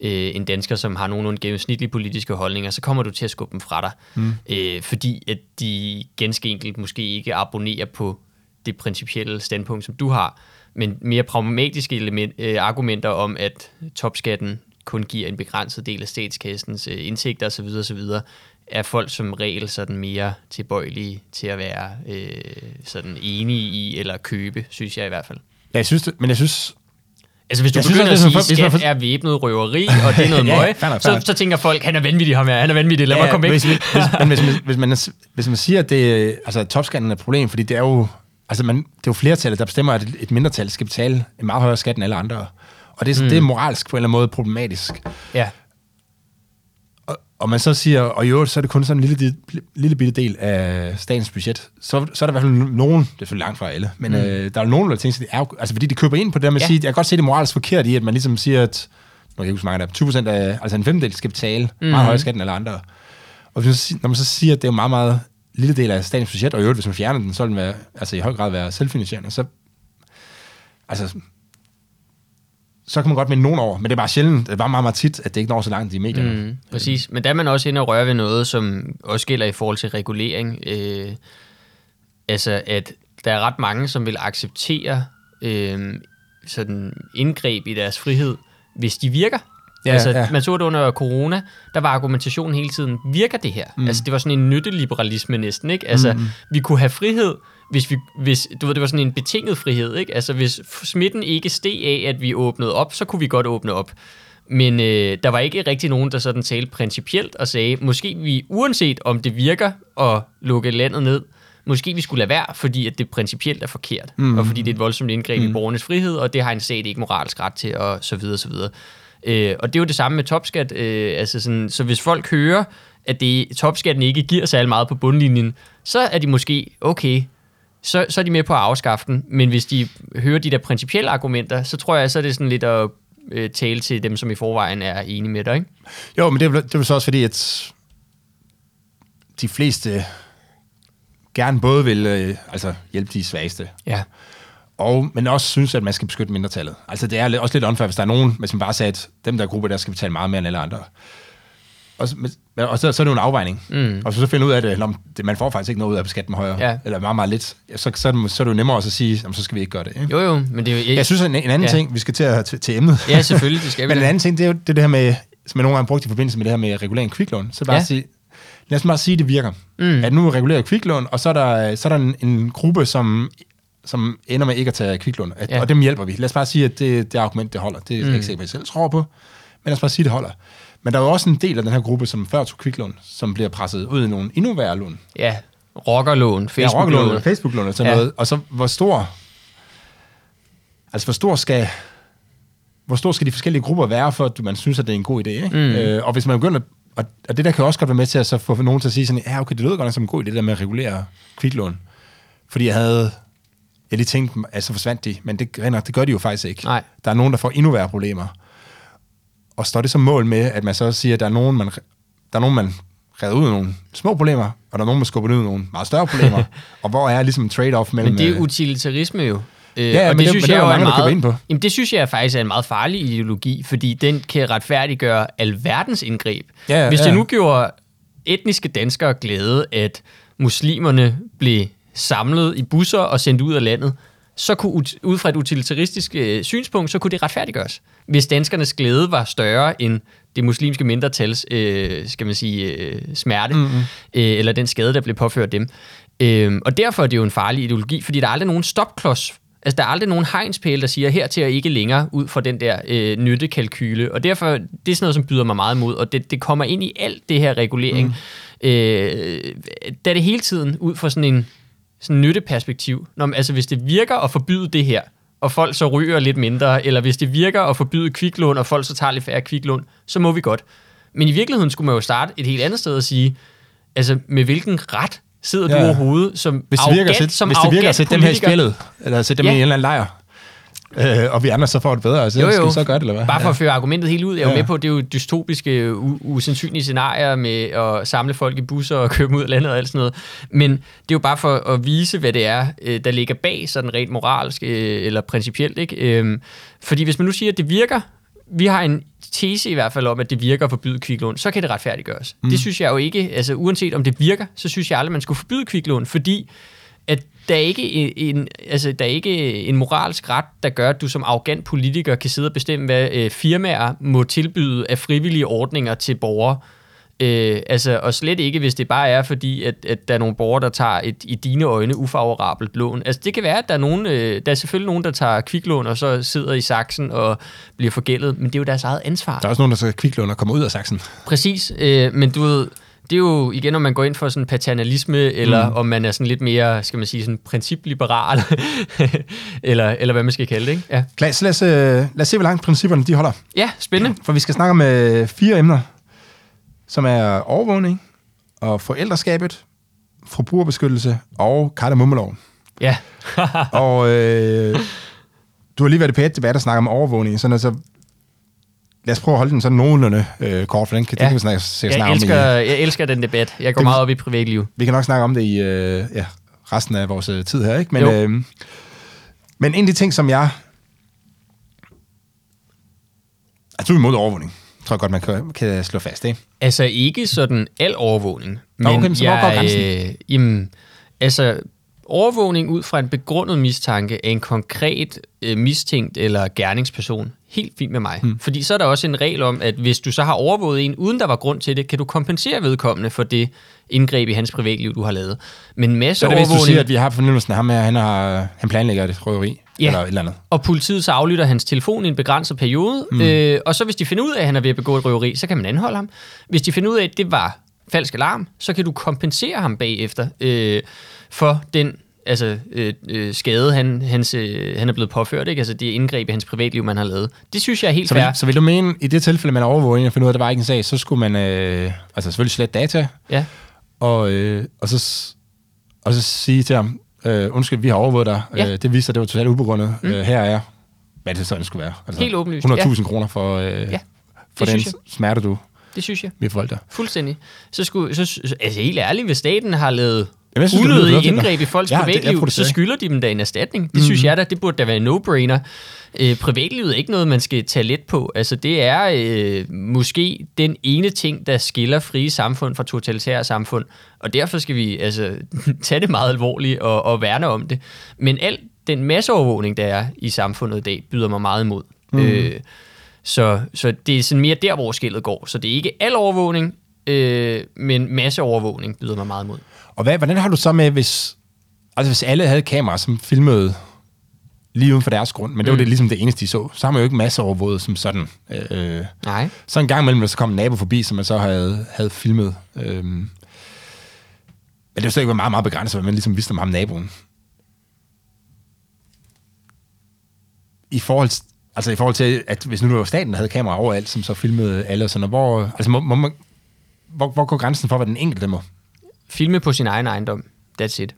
øh, en dansker, som har nogenlunde gennemsnitlige politiske holdninger, så kommer du til at skubbe dem fra dig. Mm. Øh, fordi at de ganske enkelt måske ikke abonnerer på det principielle standpunkt, som du har, men mere pragmatiske element, øh, argumenter om, at topskatten kun giver en begrænset del af statskassens øh, indtægter osv. osv., er folk som regel sådan mere tilbøjelige til at være øh, sådan enige i eller købe, synes jeg i hvert fald. Ja, jeg synes men jeg synes... Altså hvis du Jeg synes begynder også, at hvis sige, man får- at man skat er væbnet røveri, og det er noget Ja, møg, så, så tænker folk, han er vanvittig ham her, han er vanvittig, lad mig komme væk. Hvis, hvis, men hvis, man- hvis, man, hvis man siger, at det, altså, topskatten er et problem, fordi det er jo, altså, man, det er jo flertallet, der bestemmer, at et, et mindretal skal betale en meget højere skat end alle andre. Og det, er, mm. det er moralsk på en eller anden måde problematisk. Ja, Og, man så siger, og i øvrigt, så er det kun sådan en lille, lille bitte del af statens budget, så, så er der i hvert fald nogen, det er selvfølgelig langt fra alle, men mm. øh, der er nogen, der tænker, sig, det er jo, altså fordi de køber ind på det der med at Ja. sige, jeg kan godt se det moralsk forkert i, at man ligesom siger, at, nu kan jeg ikke huske, mange der er, 20 procent af, altså en femtedel skal betale mm. meget højere skat end alle andre. Og hvis man, når man så siger, at det er jo meget, meget lille del af statens budget, og i øvrigt, hvis man fjerner den, så vil den være, altså i høj grad være selvfinansierende, så, altså, så kan man godt minde nogen over, men det er bare sjældent, det bare meget, meget tit, at det ikke når så langt i medierne. mm, præcis. Men der er man også inde og røre ved noget, som også gælder i forhold til regulering. Øh, altså, at der er ret mange, som vil acceptere øh, sådan indgreb i deres frihed, hvis de virker. Ja, altså, ja. Man så det under corona, der var argumentationen hele tiden, virker det her? Mm. Altså, det var sådan en nytteliberalisme næsten, ikke? Altså, mm. vi kunne have frihed, hvis vi, hvis, du ved, det var sådan en betinget frihed, ikke? Altså, hvis smitten ikke steg af, at vi åbnede op, så kunne vi godt åbne op. Men øh, der var ikke rigtig nogen, der sådan talte principielt og sagde, måske vi, uanset om det virker at lukke landet ned, måske vi skulle lade være, fordi at det principielt er forkert, mm. og fordi det er et voldsomt indgreb mm. i borgernes frihed, og det har en stat ikke moralsk ret til, og så videre, så videre. Øh, og det er jo det samme med topskat. Øh, altså sådan, så hvis folk hører, at det, topskatten ikke giver særlig meget på bundlinjen, så er de måske, okay, så, så er de med på at afskaffe den. Men hvis de hører de der principielle argumenter, så tror jeg, så er det sådan lidt at øh, tale til dem, som i forvejen er enige med dig, ikke? Jo, men det er, det er så også fordi, at de fleste gerne både vil øh, altså hjælpe de svageste, Ja. og, men også synes, at man skal beskytte mindretallet. Altså det er også lidt unfair, hvis der er nogen, hvis man bare sagde, at dem der grupper, der skal betale meget mere end alle andre. Og, så- og så, så er det jo en afvejning. Mm. Og så, så finder ud af når det, man får faktisk ikke noget ud af at beskatte dem højere, Ja. eller meget, meget lidt. Ja, Så, så, er det, så er det jo nemmere også at sige, jamen, så skal vi ikke gøre det. Ikke? Jo, jo, men det er jo... Jeg synes, en, en anden Ja. ting, vi skal til, at, til, til emnet, Ja, selvfølgelig, det skal vi Men en anden ting, det er jo det, er det her med, som jeg nogle gange brugt i forbindelse med det her med regulering kviklån. Så bare Ja. ja. sige, lad os bare sige, at det virker. Mm. At nu regulerer kviklån, og så er der, så er der en, en gruppe, som, som ender med ikke at tage kviklån. At, Ja. Og dem hjælper vi. Lad os bare sige, at det, det argument, det holder. Det er mm. ikke sikkert, jeg selv tror på. Men lad os bare sige, at det holder. Men der er jo også en del af den her gruppe, som før tog kviklån, som bliver presset ud i nogle endnu værre lån. Ja, rockerlån, Ja, rockerlån Facebook-lån. eller Facebook-lån og sådan Ja. ja. noget. Og så hvor stor... Altså, hvor stor skal... Hvor stor skal de forskellige grupper være, for at man synes, at det er en god idé, ikke? Mm. Øh, og hvis man begynder... Og, og det der kan også godt være med til at så få nogen til at sige sådan, ja, okay, det lyder godt nok som en god idé, det der med at regulere kviklån. Fordi jeg havde... Jeg lige tænkte, at så forsvandt de, men det, det gør de jo faktisk ikke. Nej. Der er nogen, der får endnu værre problemer. Og står det så mål med, at man så siger, at der er nogen, man, der er nogen, man redder ud af nogle små problemer, og der er nogen, man skubber ud af nogle meget større problemer. og hvor er ligesom trade-off mellem... Men det er øh, utilitarisme jo. Øh, Ja, og men det- men det er jeg der jo mange, køber ind på. Jamen, det synes jeg faktisk er en meget farlig ideologi, fordi den kan retfærdiggøre alverdens indgreb. Ja, Hvis ja. det nu gjorde etniske danskere glæde, at muslimerne blev samlet i busser og sendt ud af landet, så kunne ud fra et utilitaristisk øh, synspunkt, så kunne det retfærdiggøres. Hvis danskernes glæde var større end det muslimske mindretals, øh, skal man sige, øh, smerte, mm-hmm. øh, eller den skade, der blev påført dem. Øh, og derfor er det jo en farlig ideologi, fordi der er aldrig nogen stopklods. Altså, der er aldrig nogen hegnspæle, der siger, her til og ikke længere ud fra den der øh, nyttekalkyle. Og derfor, det er sådan noget, som byder mig meget imod, og det, det kommer ind i alt det her regulering. Mm. Øh, der er det hele tiden ud fra sådan en sådan nytteperspektiv. Nå, men, altså, hvis det virker at forbyde det her, og folk så ryger lidt mindre, eller hvis det virker at forbyde kviklån, og folk så tager lidt færre kviklån, så må vi godt. Men i virkeligheden skulle man jo starte et helt andet sted og sige, altså med hvilken ret sidder ja. Du overhovedet som Hvis det arrogant, virker sætte, som hvis det virker arrogant sætte dem her i spillet, eller sætte dem ja. i en eller anden lejr, øh, og vi andre så får det bedre, så Jo, jo. skal vi så gøre det, eller hvad? Bare for at føre argumentet helt ud. Jeg er jo Ja. med på, at det er jo dystopiske, usandsynlige scenarier med at samle folk i busser og køre dem ud af landet og alt sådan noget. Men det er jo bare for at vise, hvad det er, øh, der ligger bag sådan rent moralsk øh, eller principielt. Ikke? Øhm, Fordi hvis man nu siger, at det virker, vi har en tese i hvert fald om, at det virker at forbyde kviklån, så kan det retfærdiggøres. Mm. Det synes jeg jo ikke, altså uanset om det virker, så synes jeg aldrig, man skulle forbyde kviklån, fordi der er ikke en, altså, der er ikke en moralsk ret, der gør, at du som arrogant politiker kan sidde og bestemme, hvad øh, firmaer må tilbyde af frivillige ordninger til borgere. Øh, altså, og slet ikke, hvis det bare er fordi, at, at der er nogle borgere, der tager et i dine øjne ufavorabelt lån. Altså, det kan være, at der er, nogen, øh, der er selvfølgelig nogen, der tager kviklån, og så sidder i saksen og bliver forgældet, men det er jo deres eget ansvar. Der er også nogen, der skal kviklån og kommer ud af saksen. Præcis, øh, men du ved, det er jo igen, om man går ind for sådan paternalisme, eller mm. om man er sådan lidt mere, skal man sige, sådan principliberal, eller, eller hvad man skal kalde det, ikke? Ja, Klar, så lad os, øh, lad os se, hvor langt principperne de holder. ja spændende. For vi skal snakke om øh, fire emner, som er overvågning og forældreskabet, forbrugerbeskyttelse og kardemummeloven. Ja, og øh, du har lige været i pæt debat og snakke om overvågning, sådan altså, lad os prøve at holde den sådan nogenlunde øh, kort, for den kan, ja. Det kan vi snakke, snakke jeg om elsker, i, jeg elsker den debat. Jeg går Det- meget op i privatliv. Vi kan nok snakke om det i øh, ja, resten af vores øh, tid her, ikke? Men, Jo. øh, men en af de ting, som jeg... Altså, du er imod overvågning. Tror jeg godt, man kan, kan slå fast, ikke? Altså ikke sådan al overvågning. Nå, okay, så hvor går? Øh, jamen, altså overvågning ud fra en begrundet mistanke af en konkret øh, mistænkt eller gerningsperson. Helt fint med mig. Hmm. Fordi så er der også en regel om, at hvis du så har overvåget en, uden der var grund til det, kan du kompensere vedkommende for det indgreb i hans privatliv, du har lavet. Men masse Så er det, hvis du overvågning... siger, at vi har fornemmelsen af ham her, han, har, han planlægger et røveri, Ja. eller et eller andet. og politiet så aflytter hans telefon i en begrænset periode, mm. øh, og så hvis de finder ud af, at han er ved at begå et røveri, så kan man anholde ham. Hvis de finder ud af, at det var falsk alarm, så kan du kompensere ham bagefter øh, for den altså, øh, øh, skade, han, hans, øh, han er blevet påført, ikke? altså det indgreb i hans privatliv, man har lavet. Det synes jeg er helt Så fair. så vil du mene, i det tilfælde, man overvåger en og finder ud af, at der var ikke en sag, så skulle man øh, altså selvfølgelig slette data, Ja. og, øh, og, så, og så sige til ham, øh, undskyld, vi har overvåget dig, Ja. øh, det viser at det var totalt ubegrundet, mm. øh, her er, hvad det så end skulle være. Altså, Helt åbenlyst, 100.000 kroner for, øh, Ja, for den smerte, du Det synes jeg. vi forvoldt dig. Fuldstændig. Så skulle, så- altså helt ærligt, hvis staten har lavet Jamen, synes, det unødige fornuftigt. indgreb i folks Ja, det- privatliv, protesterer så skylder de dem da en erstatning. Det mm. synes jeg da, det burde da være en no-brainer. Øh, privatlivet er ikke noget, man skal tage let på. Altså, det er øh, måske den ene ting, der skiller frie samfund fra totalitære samfund. Og derfor skal vi altså, tage det meget alvorligt og, og værne om det. Men al den masseovervågning, der er i samfundet i dag, byder mig meget imod. Mm. Øh, så, så det er sådan mere der, hvor skillet går. Så det er ikke al overvågning, øh, men masseovervågning byder mig meget imod. Og hvad, hvordan har du så med, hvis, altså hvis alle havde kameraer, som filmede lige uden for deres grund, men det var Mm. det ligesom det eneste, de så, så har man jo ikke masser overvåget som sådan. Øh, Nej. så en gang imellem, så kom en nabo forbi, som man så havde, havde filmet. Øh, men det var så ikke meget, meget begrænset, hvad man ligesom vidste om ham naboen. I forhold, altså i forhold til, at hvis nu det var staten, der havde kameraer overalt, som så filmede alle og sådan noget, hvor, altså må, må man, hvor, hvor går grænsen for, hvad den enkelte må? Filme på sin egen ejendom. That's it.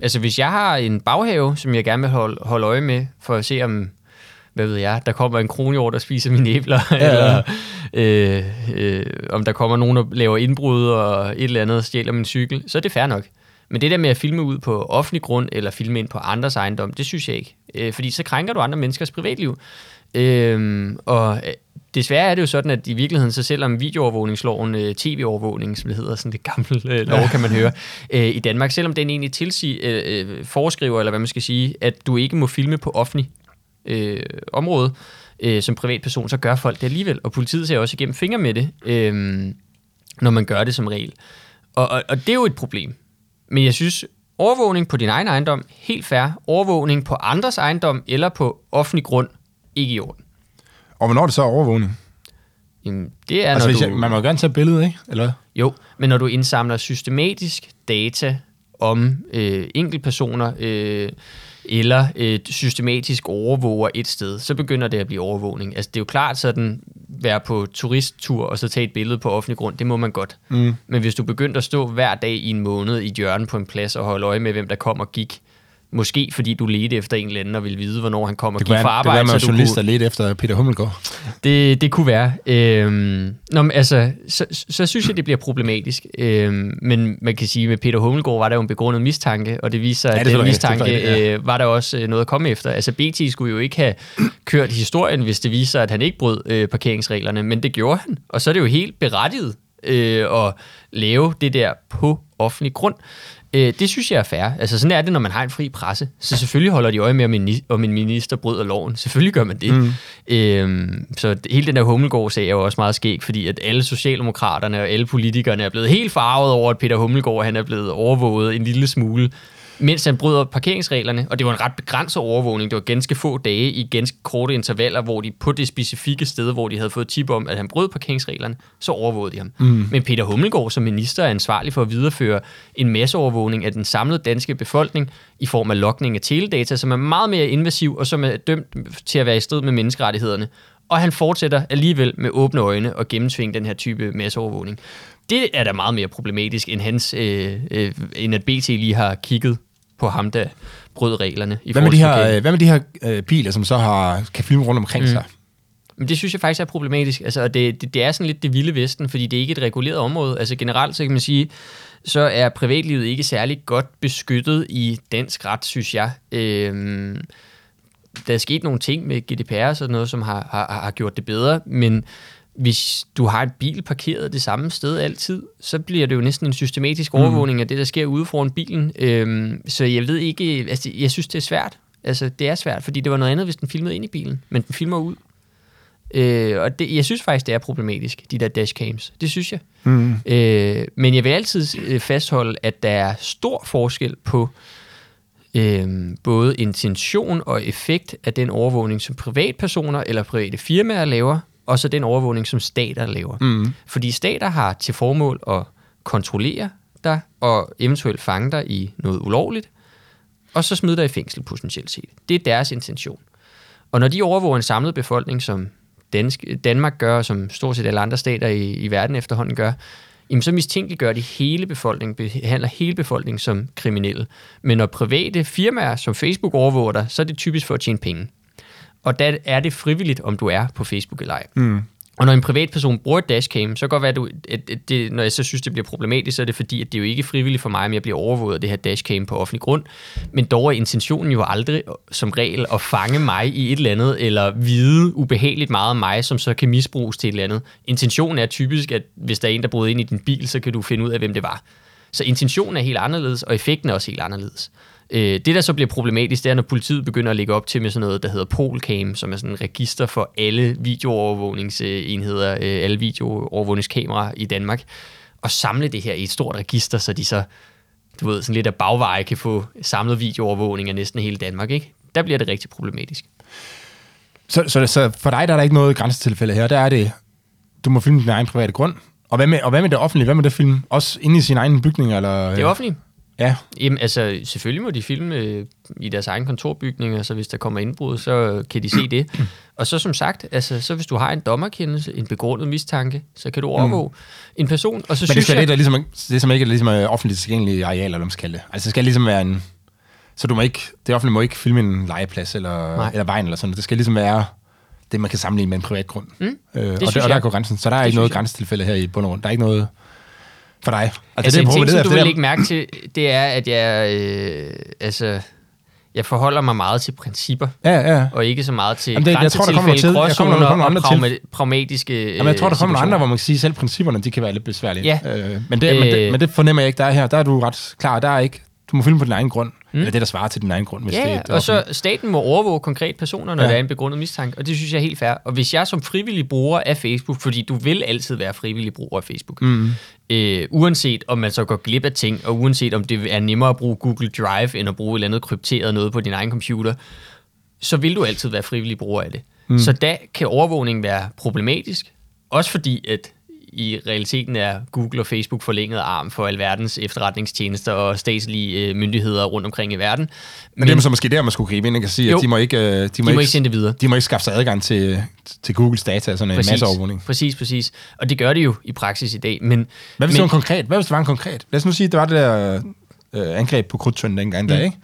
Altså, hvis jeg har en baghave, som jeg gerne vil holde, holde øje med, for at se om, hvad ved jeg, der kommer en kronhjort, der spiser mine æbler, ja, ja. eller øh, øh, om der kommer nogen, der laver indbrud og et eller andet og stjæler min cykel, så er det fair nok. Men det der med at filme ud på offentlig grund, eller filme ind på andres ejendom, det synes jeg ikke. Øh, fordi så krænker du andre menneskers privatliv. Øh, og desværre er det jo sådan, at i virkeligheden, så selvom videoovervågningsloven, øh, tv-overvågning, som det hedder, sådan det gamle øh, lov, kan man høre, øh, i Danmark, selvom den egentlig tilsig, øh, øh, foreskriver, eller hvad man skal sige, at du ikke må filme på offentlig øh, område øh, som privatperson, så gør folk det alligevel. Og politiet ser også igennem fingre med det, øh, når man gør det som regel. Og, og, og det er jo et problem. Men jeg synes, overvågning på din egen ejendom, helt fair. Overvågning på andres ejendom eller på offentlig grund, ikke i orden. Og hvornår er det så overvågning? Jamen, det er, Altså, når du... jeg, man må gerne tage et billede, ikke? Eller? Jo, men når du indsamler systematisk data om øh, enkeltpersoner, øh, eller øh, systematisk overvåger et sted, så begynder det at blive overvågning. Altså det er jo klart sådan, være på turisttur og så tage et billede på offentlig grund, det må man godt. Mm. Men hvis du begyndte at stå hver dag i en måned i et hjørne på en plads og holde øje med, hvem der kom og gik, Måske fordi du ledte efter en eller anden og ville vide, hvornår han kom og gik fra arbejde. Det kunne være, så du journalister kunne... ledte efter Peter Hummelgaard. Det, det kunne være. Øhm, nå, men altså, så, så synes jeg, det bliver problematisk. Øhm, men man kan sige, at med Peter Hummelgaard var der jo en begrundet mistanke, og det viser, ja, det at den mistanke det, ja. øh, var der også øh, noget at komme efter. Altså, BT skulle jo ikke have kørt historien, hvis det viser, at han ikke brød øh, parkeringsreglerne, men det gjorde han. Og så er det jo helt berettiget øh, at lave det der på offentlig grund. Øh, det synes jeg er fair. Altså sådan er det, når man har en fri presse. Så selvfølgelig holder de øje med, om en, minister bryder loven. Selvfølgelig gør man det. Mm. Øhm, så hele den der Hummelgaard-sag er jo også meget skæg, fordi at alle socialdemokraterne og alle politikerne er blevet helt farvet over, at Peter Hummelgaard han er blevet overvåget en lille smule mens han bryder parkeringsreglerne, og det var en ret begrænset overvågning. Det var ganske få dage i ganske korte intervaller, hvor de på det specifikke sted, hvor de havde fået tip om, at han brød parkeringsreglerne, så overvågede de ham. Mm. Men Peter Hummelgaard som minister er ansvarlig for at videreføre en masseovervågning af den samlede danske befolkning i form af lokning af teledata, som er meget mere invasiv og som er dømt til at være i strid med menneskerettighederne. Og han fortsætter alligevel med åbne øjne og gennemtvinge den her type masseovervågning. Det er da meget mere problematisk, end, hans, øh, øh, end at BT lige har kigget på ham, der brød reglerne. I hvad, med de her, øh, hvad med de her øh, biler, som så har, kan filme rundt omkring mm. sig? Men det synes jeg faktisk er problematisk. Altså, det, det, det er sådan lidt det vilde vesten, fordi det er ikke et reguleret område. Altså generelt, så kan man sige, så er privatlivet ikke særlig godt beskyttet i dansk ret, synes jeg. Øhm, der er sket nogle ting med GDPR og sådan noget, som har, har, har gjort det bedre, men hvis du har en bil parkeret det samme sted altid, så bliver det jo næsten en systematisk overvågning mm. af det, der sker ude foran bilen. Øhm, så jeg ved ikke, altså, jeg synes, det er svært. Altså, det er svært, fordi det var noget andet, hvis den filmede ind i bilen, men den filmer ud. Øh, og det, jeg synes faktisk, det er problematisk, de der dashcams. Det synes jeg. Mm. Øh, men jeg vil altid øh, fastholde, at der er stor forskel på øh, både intention og effekt af den overvågning, som privatpersoner eller private firmaer laver, og så den overvågning, som stater laver. Mm. Fordi stater har til formål at kontrollere dig, og eventuelt fange dig i noget ulovligt, og så smide dig i fængsel potentielt set. Det er deres intention. Og når de overvåger en samlet befolkning, som Dansk, Danmark gør, og som stort set alle andre stater i, i verden efterhånden gør, jamen så mistænkeliggør de hele befolkningen, behandler hele befolkningen som kriminelle. Men når private firmaer som Facebook overvåger dig, så er det typisk for at tjene penge. Og der er det frivilligt, om du er på Facebook eller ej. Mm. Og når en privatperson bruger et dashcam, så kan godt være, at, du, at det, når jeg så synes, det bliver problematisk, så er det fordi, at det er jo ikke frivilligt for mig, om jeg bliver overvåget af det her dashcam på offentlig grund. Men dog er intentionen jo aldrig som regel at fange mig i et eller andet, eller vide ubehageligt meget om mig, som så kan misbruges til et eller andet. Intentionen er typisk, at hvis der er en, der bryder ind i din bil, så kan du finde ud af, hvem det var. Så intentionen er helt anderledes, og effekten er også helt anderledes. Øh, det, der så bliver problematisk, det er, når politiet begynder at lægge op til med sådan noget, der hedder Polcam, som er sådan en register for alle videoovervågningsenheder, øh, alle videoovervågningskameraer i Danmark, og samle det her i et stort register, så de så, du ved, sådan lidt af bagveje kan få samlet videoovervågning af næsten hele Danmark, ikke? Der bliver det rigtig problematisk. Så, så, så for dig der er der ikke noget grænsetilfælde her. Der er det, du må filme din egen private grund. Og hvad med, og hvad med det offentlige? Hvad med det film? Også inde i sin egen bygning? Eller, det er offentligt. Ja. Jamen, altså, selvfølgelig må de filme øh, i deres egen kontorbygninger, så hvis der kommer indbrud, så kan de se det. og så som sagt, altså, så hvis du har en dommerkendelse, en begrundet mistanke, så kan du overvåge mm. en person. Og så Men det skal jeg, det, der ligesom, det som ikke er ligesom offentligt tilgængelige arealer, eller hvad man skal det. Altså, det skal ligesom være en... Så du må ikke, det offentlige må ikke filme en legeplads eller, eller vejen eller sådan Det skal ligesom være det, man kan sammenligne med en privat grund. Mm, øh, og, det, og der går grænsen. Så der er det ikke noget grænsetilfælde her i bund og grund. Der er ikke noget for dig? Altså, altså det, en ting, som du vil lægge mærke til, det er, at jeg, øh, altså, jeg forholder mig meget til principper, ja, ja. og ikke så meget til Jamen det, jeg tror, der kommer til, jeg kommer, der kommer andre pragma- til. pragmatiske Jamen, jeg tror, der kommer nogle andre, hvor man kan sige, at selv principperne, de kan være lidt besværlige. Ja. Øh, men, det, øh, men, det, men det fornemmer jeg ikke, der er her. Der er du ret klar. Der er ikke, du må filme på din egen grund. Mm. Eller det, der svarer til din egen grund. Hvis ja, det er og så staten må overvåge konkret personer, når ja. der er en begrundet mistanke. Og det synes jeg er helt fair. Og hvis jeg som frivillig bruger af Facebook, fordi du vil altid være frivillig bruger af Facebook, mm. øh, uanset om man så går glip af ting, og uanset om det er nemmere at bruge Google Drive, end at bruge et eller andet krypteret noget på din egen computer, så vil du altid være frivillig bruger af det. Mm. Så da kan overvågning være problematisk. Også fordi, at i realiteten er Google og Facebook forlænget arm for alverdens efterretningstjenester og statslige øh, myndigheder rundt omkring i verden. Men, det er så måske der, man skulle gribe ind og sige, Jo. at de må ikke, øh, de må de må ikke, ikke sende det videre. de må ikke skaffe sig adgang til, til Googles data, sådan en masse overvågning. Præcis, præcis. Og det gør det jo i praksis i dag. Men, Hvad hvis men, det var en konkret? Hvad hvis det var en konkret? Lad os nu sige, at det var det der øh, angreb på krudtønden dengang mm. der, ikke?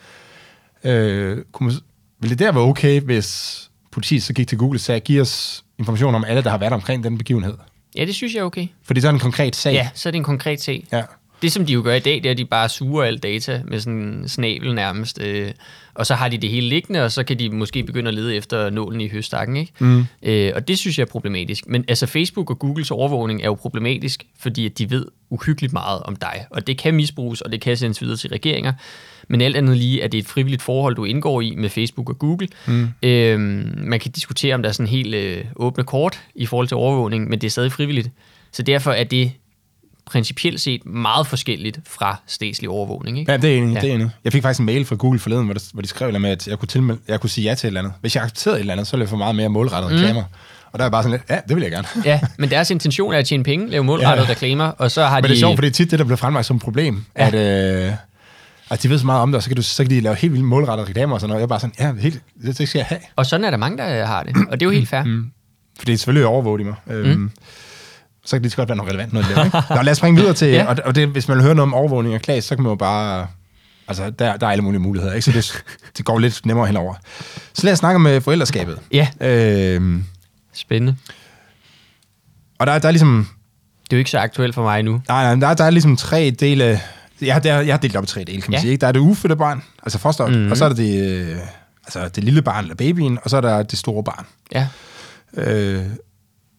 Øh, kunne man, ville det der være okay, hvis politiet så gik til Google og sagde, giv os information om alle, der har været omkring den begivenhed? Ja, det synes jeg er okay. Fordi så er det en konkret sag. Ja, så er det en konkret sag. ja. Det, som de jo gør i dag, det er, at de bare suger alt data med sådan en snabel nærmest. Øh, og så har de det hele liggende, og så kan de måske begynde at lede efter nålen i høstakken. Ikke? Mm. Øh, og det synes jeg er problematisk. Men altså Facebook og Googles overvågning er jo problematisk, fordi at de ved uhyggeligt meget om dig. Og det kan misbruges, og det kan sendes videre til regeringer. Men alt andet lige, at det er et frivilligt forhold, du indgår i med Facebook og Google. Mm. Øh, man kan diskutere, om der er sådan helt øh, åbne kort i forhold til overvågning, men det er stadig frivilligt. Så derfor er det principielt set meget forskelligt fra statslig overvågning. Ikke? Ja, det er enig, Ja. det er enig. Jeg fik faktisk en mail fra Google forleden, hvor, der, hvor de skrev med, at jeg kunne, tilmelde, jeg kunne sige ja til et eller andet. Hvis jeg accepterede et eller andet, så ville jeg få meget mere målrettede mm. reklamer. Og der er bare sådan lidt, ja, det vil jeg gerne. Ja, men deres intention er at tjene penge, lave målrettede Ja. reklamer, og så har Men de... det er sjovt, for det er tit det, der bliver fremlagt som et problem, ja. at, øh, at de ved så meget om det, og så kan, du, så kan de lave helt vildt målrettede reklamer og sådan noget. Jeg er bare sådan, ja, helt, det, det skal jeg have. Og sådan er der mange, der har det, og det er jo helt fair. Mm. For det er selvfølgelig overvåget i mig. Øhm, mm. Så kan det lige så godt være noget relevant noget der, ikke? Nå, lad os springe videre til, Ja. og, og det, hvis man vil høre noget om overvågning og klasse, så kan man jo bare, altså der, der er alle mulige muligheder, ikke? Så det, det går lidt nemmere henover. Så lad os snakke om øh, forældreskabet. Ja, Øhm, spændende. og der, der er ligesom, Det er jo ikke så aktuelt for mig nu. nej, nej, der, der er ligesom tre dele, jeg der, jeg har delt op i tre dele, kan man Ja. sige. Ikke? Der er det ufødte barn, altså foster, Mhm. mm. og så er der det, øh, altså det lille barn, eller babyen, og så er der det store barn. Ja, Øh,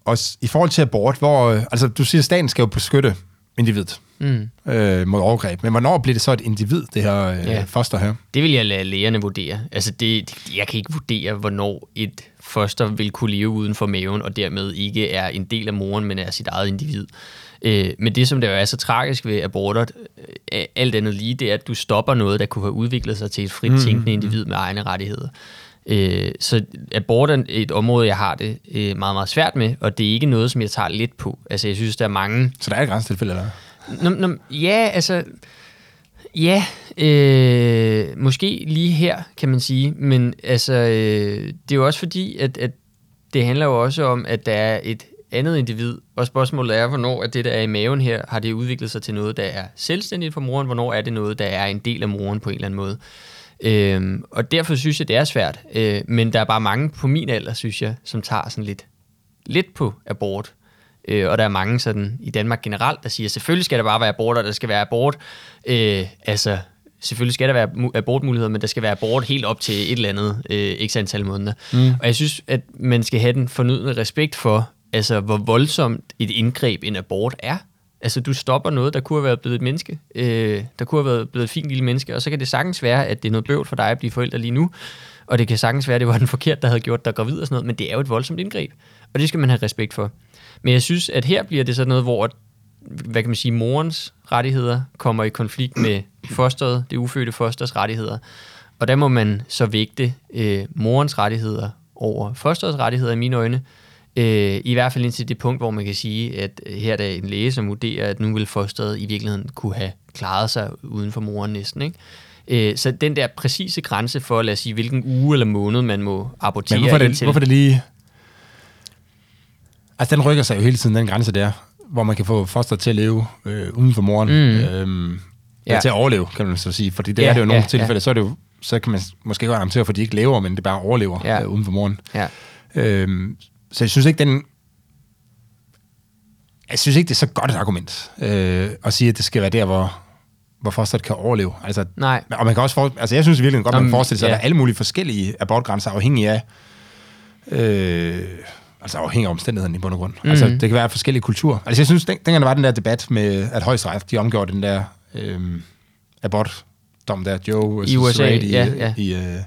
og i forhold til abort, hvor, øh, altså du siger, at staten skal jo beskytte individet mm. øh, mod overgreb, men hvornår bliver det så et individ, det her øh, Ja. foster her? det vil jeg lade lægerne vurdere. Altså, det, jeg kan ikke vurdere, hvornår et foster vil kunne leve uden for maven, og dermed ikke er en del af moren, men er sit eget individ. Øh, men det, som der er så tragisk ved aborter, øh, alt andet lige, det er, at du stopper noget, der kunne have udviklet sig til et frit tænkende individ med egne rettigheder. Øh, så abort er et område, jeg har det øh, meget, meget svært med, og det er ikke noget, som jeg tager let på. Altså, jeg synes, der er mange... Så der er et grænsetilfælde, eller? Nå, nå, ja, altså... Ja, øh, måske lige her, kan man sige. Men altså, øh, det er jo også fordi, at, at det handler jo også om, at der er et andet individ. Og spørgsmålet er, hvornår er det, der er i maven her, har det udviklet sig til noget, der er selvstændigt for moren? Hvornår er det noget, der er en del af moren på en eller anden måde? Øhm, og derfor synes jeg, det er svært. Øh, men der er bare mange på min alder, synes jeg, som tager sådan lidt, lidt på abort. Øh, og der er mange sådan i Danmark generelt, der siger, selvfølgelig skal der bare være abort, og der skal være abort. Øh, altså, selvfølgelig skal der være mu- abortmuligheder, men der skal være abort helt op til et eller andet øh, x antal måneder. Mm. Og jeg synes, at man skal have den fornødne respekt for, altså, hvor voldsomt et indgreb en abort er. Altså, du stopper noget, der kunne have været blevet et menneske. Øh, der kunne have været blevet et fint lille menneske, og så kan det sagtens være, at det er noget bøvl for dig at blive forældre lige nu. Og det kan sagtens være, at det var den forkert, der havde gjort dig gravid og sådan noget, men det er jo et voldsomt indgreb. Og det skal man have respekt for. Men jeg synes, at her bliver det sådan noget, hvor hvad kan man sige, morens rettigheder kommer i konflikt med fosteret, det ufødte fosters rettigheder. Og der må man så vægte øh, morens rettigheder over fosterets rettigheder i mine øjne. Øh, I hvert fald indtil det punkt, hvor man kan sige, at øh, her er der en læge, som vurderer, at nu vil fosteret i virkeligheden kunne have klaret sig uden for moren næsten. Ikke? Øh, så den der præcise grænse for, lad os sige, hvilken uge eller måned man må abortere Men hvorfor det, indtil. hvorfor det lige... Altså, den rykker sig jo hele tiden, den grænse der, hvor man kan få foster til at leve øh, uden for moren. Mm. Øhm, Ja. Til at overleve, kan man så sige. Fordi det Ja, er det jo i nogle ja, tilfælde, ja. så, er det jo, så kan man måske godt argumentere for, at de ikke lever, men det bare overlever ja. øh, uden for moren. Ja. Øhm, så jeg synes ikke, den... Jeg synes ikke, det er så godt et argument øh, at sige, at det skal være der, hvor, hvor fosteret kan overleve. Altså, Nej. Og man kan også for, altså jeg synes virkelig godt, man Nå, kan forestille sig, ja. at der er alle mulige forskellige abortgrænser, afhængig af, øh, altså afhængig af omstændigheden i bund og grund. Mm-hmm. Altså det kan være forskellige kulturer. Altså jeg synes, den, dengang der var den der debat med, at højesteret, de omgjorde den der øh, abortdom der, Joe I USA, Wade i, ja, ja. i, øh,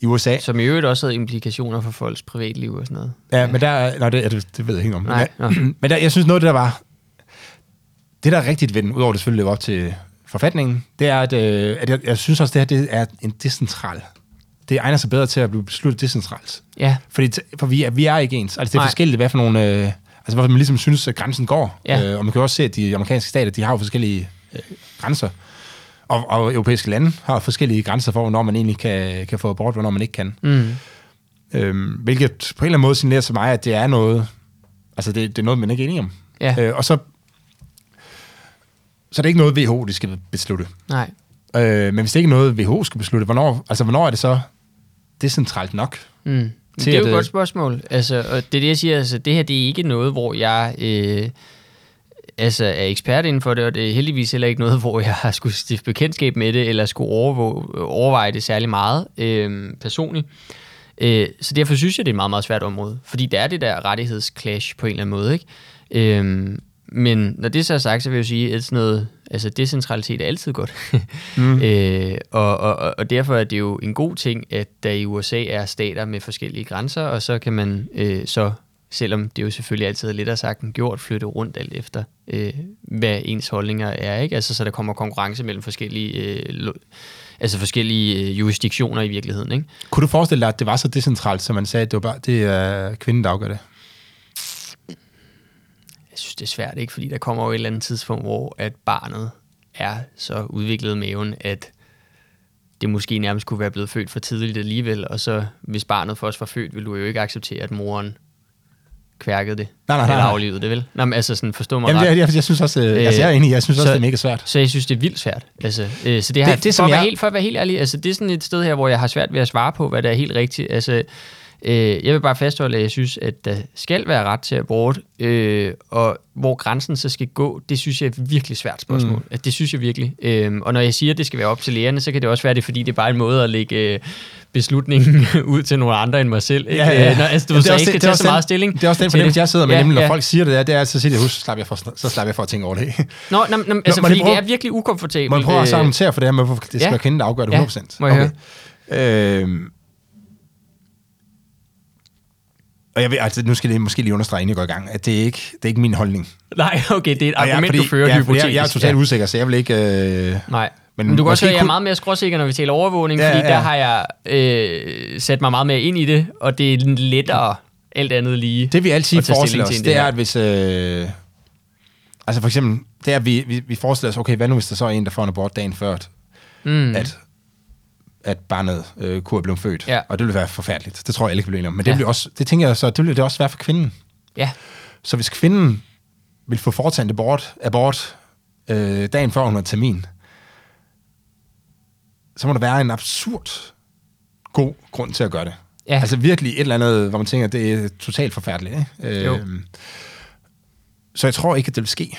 i USA. Som i øvrigt også havde implikationer for folks privatliv og sådan noget. Ja, men der, nej, det, ja, det, det ved jeg ikke om. Nej, men, men der, jeg synes noget, det der var, det der er rigtigt ved den, udover det selvfølgelig op til forfatningen, det er, at, øh, at jeg, jeg synes også, det her det er en decentral. Det egner sig bedre til at blive besluttet decentralt. Ja, Fordi for vi er, vi er ikke ens. Altså det er Nej. forskelligt, hvad for nogle... Øh, Altså, hvor man ligesom synes, at grænsen går. Ja. Øh, og man kan også se, at de amerikanske stater, de har jo forskellige øh, grænser. Og, og europæiske lande har forskellige grænser for, hvornår man egentlig kan, kan få abort, hvornår man ikke kan. Mm. Øhm, hvilket på en eller anden måde signalerer til mig, at det er noget, altså det, det er noget, man ikke er enige om. Ja. Øh, og så, så er det ikke noget, WHO de skal beslutte. Nej. Øh, men hvis det ikke er noget, WHO skal beslutte, hvornår, altså, hvornår er det så decentralt nok? Mm. Til Det er jo at, et øh, godt spørgsmål. Altså, og det er det, jeg siger. Altså, det her det er ikke noget, hvor jeg øh, altså, er ekspert inden for det, og det er heldigvis heller ikke noget, hvor jeg har skulle stifte bekendtskab med det, eller skulle overvåge, overveje det særlig meget øh, personligt. Øh, så derfor synes jeg, det er et meget, meget svært område. Fordi der er det der rettighedsclash på en eller anden måde. Ikke? Øh, men når det så er sagt, så vil jeg sige, at sådan noget, altså decentralitet er altid godt. mm. øh, og, og, og derfor er det jo en god ting, at der i USA er stater med forskellige grænser, og så kan man øh, så, selvom det jo selvfølgelig altid er lidt sagt end gjort, flytte rundt alt efter, øh, hvad ens holdninger er. ikke? Altså så der kommer konkurrence mellem forskellige, øh, altså forskellige øh, jurisdiktioner i virkeligheden. Ikke? Kunne du forestille dig, at det var så decentralt, som man sagde, at det, var bare, det er kvinden, der afgør det? Jeg synes, det er svært, ikke? Fordi der kommer jo et eller andet tidspunkt, hvor at barnet er så udviklet i maven, at det måske nærmest kunne være blevet født for tidligt alligevel, og så hvis barnet først var født, ville du jo ikke acceptere, at moren kværkede det, Nej, nej, nej, eller aflevede det, vel? Nå, men altså sådan, forstå mig Jamen, ret. det, jeg, jeg synes også, øh, altså, jeg er enig, jeg synes også, så- det er mega svært. Så jeg synes, det er vildt svært. Altså, øh, så det, her, Det- det, det, som for, at være jeg- helt, for at være helt ærlig, altså, det er sådan et sted her, hvor jeg har svært ved at svare på, hvad der er helt rigtigt. Altså, øh, jeg vil bare fastholde, at jeg synes, at der skal være ret til abort, øh, og hvor grænsen så skal gå, det synes jeg er et virkelig svært spørgsmål. Mm. Det synes jeg virkelig. Øh, og når jeg siger, at det skal være op til lægerne, så kan det også være det, fordi det er bare en måde at lægge øh, beslutningen ud til nogle andre end mig selv. Ikke? Øh, Når, altså, du så jeg også ikke skal det- tage også så meget den- stilling. Det er også den fornemmelse, jeg sidder med, Ja, nemlig når ja. folk siger det der, det er, så siger husk, så slapper jeg for, så slapper jeg for at tænke over det. Nå, nå, nå, altså, jeg fordi prøve- det er virkelig ukomfortabelt. Må jeg prøve at øh, argumentere for det her hvorfor det skal ja. kvinden, der afgør det Ja, 100%? må jeg Øhm, og jeg ved, altså, nu skal det måske lige understrege, inden jeg går i gang, at det er ikke, det er ikke min holdning. Nej, okay, det er et Og jeg, argument, fordi, du fører ja, hypotetisk. jeg, jeg er totalt ja. usikker, så jeg vil ikke... Øh, Nej, Men men, du kan også høre, jeg er meget mere skråsikker, når vi taler overvågning, Ja, fordi ja. der har jeg øh, sat mig meget mere ind i det, og det er lettere alt andet lige. Det vi altid forestiller os, til det er, at hvis... Øh, altså for eksempel, det er, at vi, vi, vi forestiller os, okay, hvad nu hvis der så er en, der får en abort dagen før, Mm. at, at barnet øh, kunne have blevet født. Ja. Og det ville være forfærdeligt. Det tror jeg alle kan blive enige om. Men det, Ja. ville også, det tænker jeg så, det ville det også være for kvinden. Ja, Så hvis kvinden vil få foretaget abort, abort øh, dagen før hun har termin, så må der være en absurd god grund til at gøre det. Ja. Altså virkelig et eller andet, hvor man tænker, det er totalt forfærdeligt. Ikke? Jo. Øh, så jeg tror ikke, at det vil ske.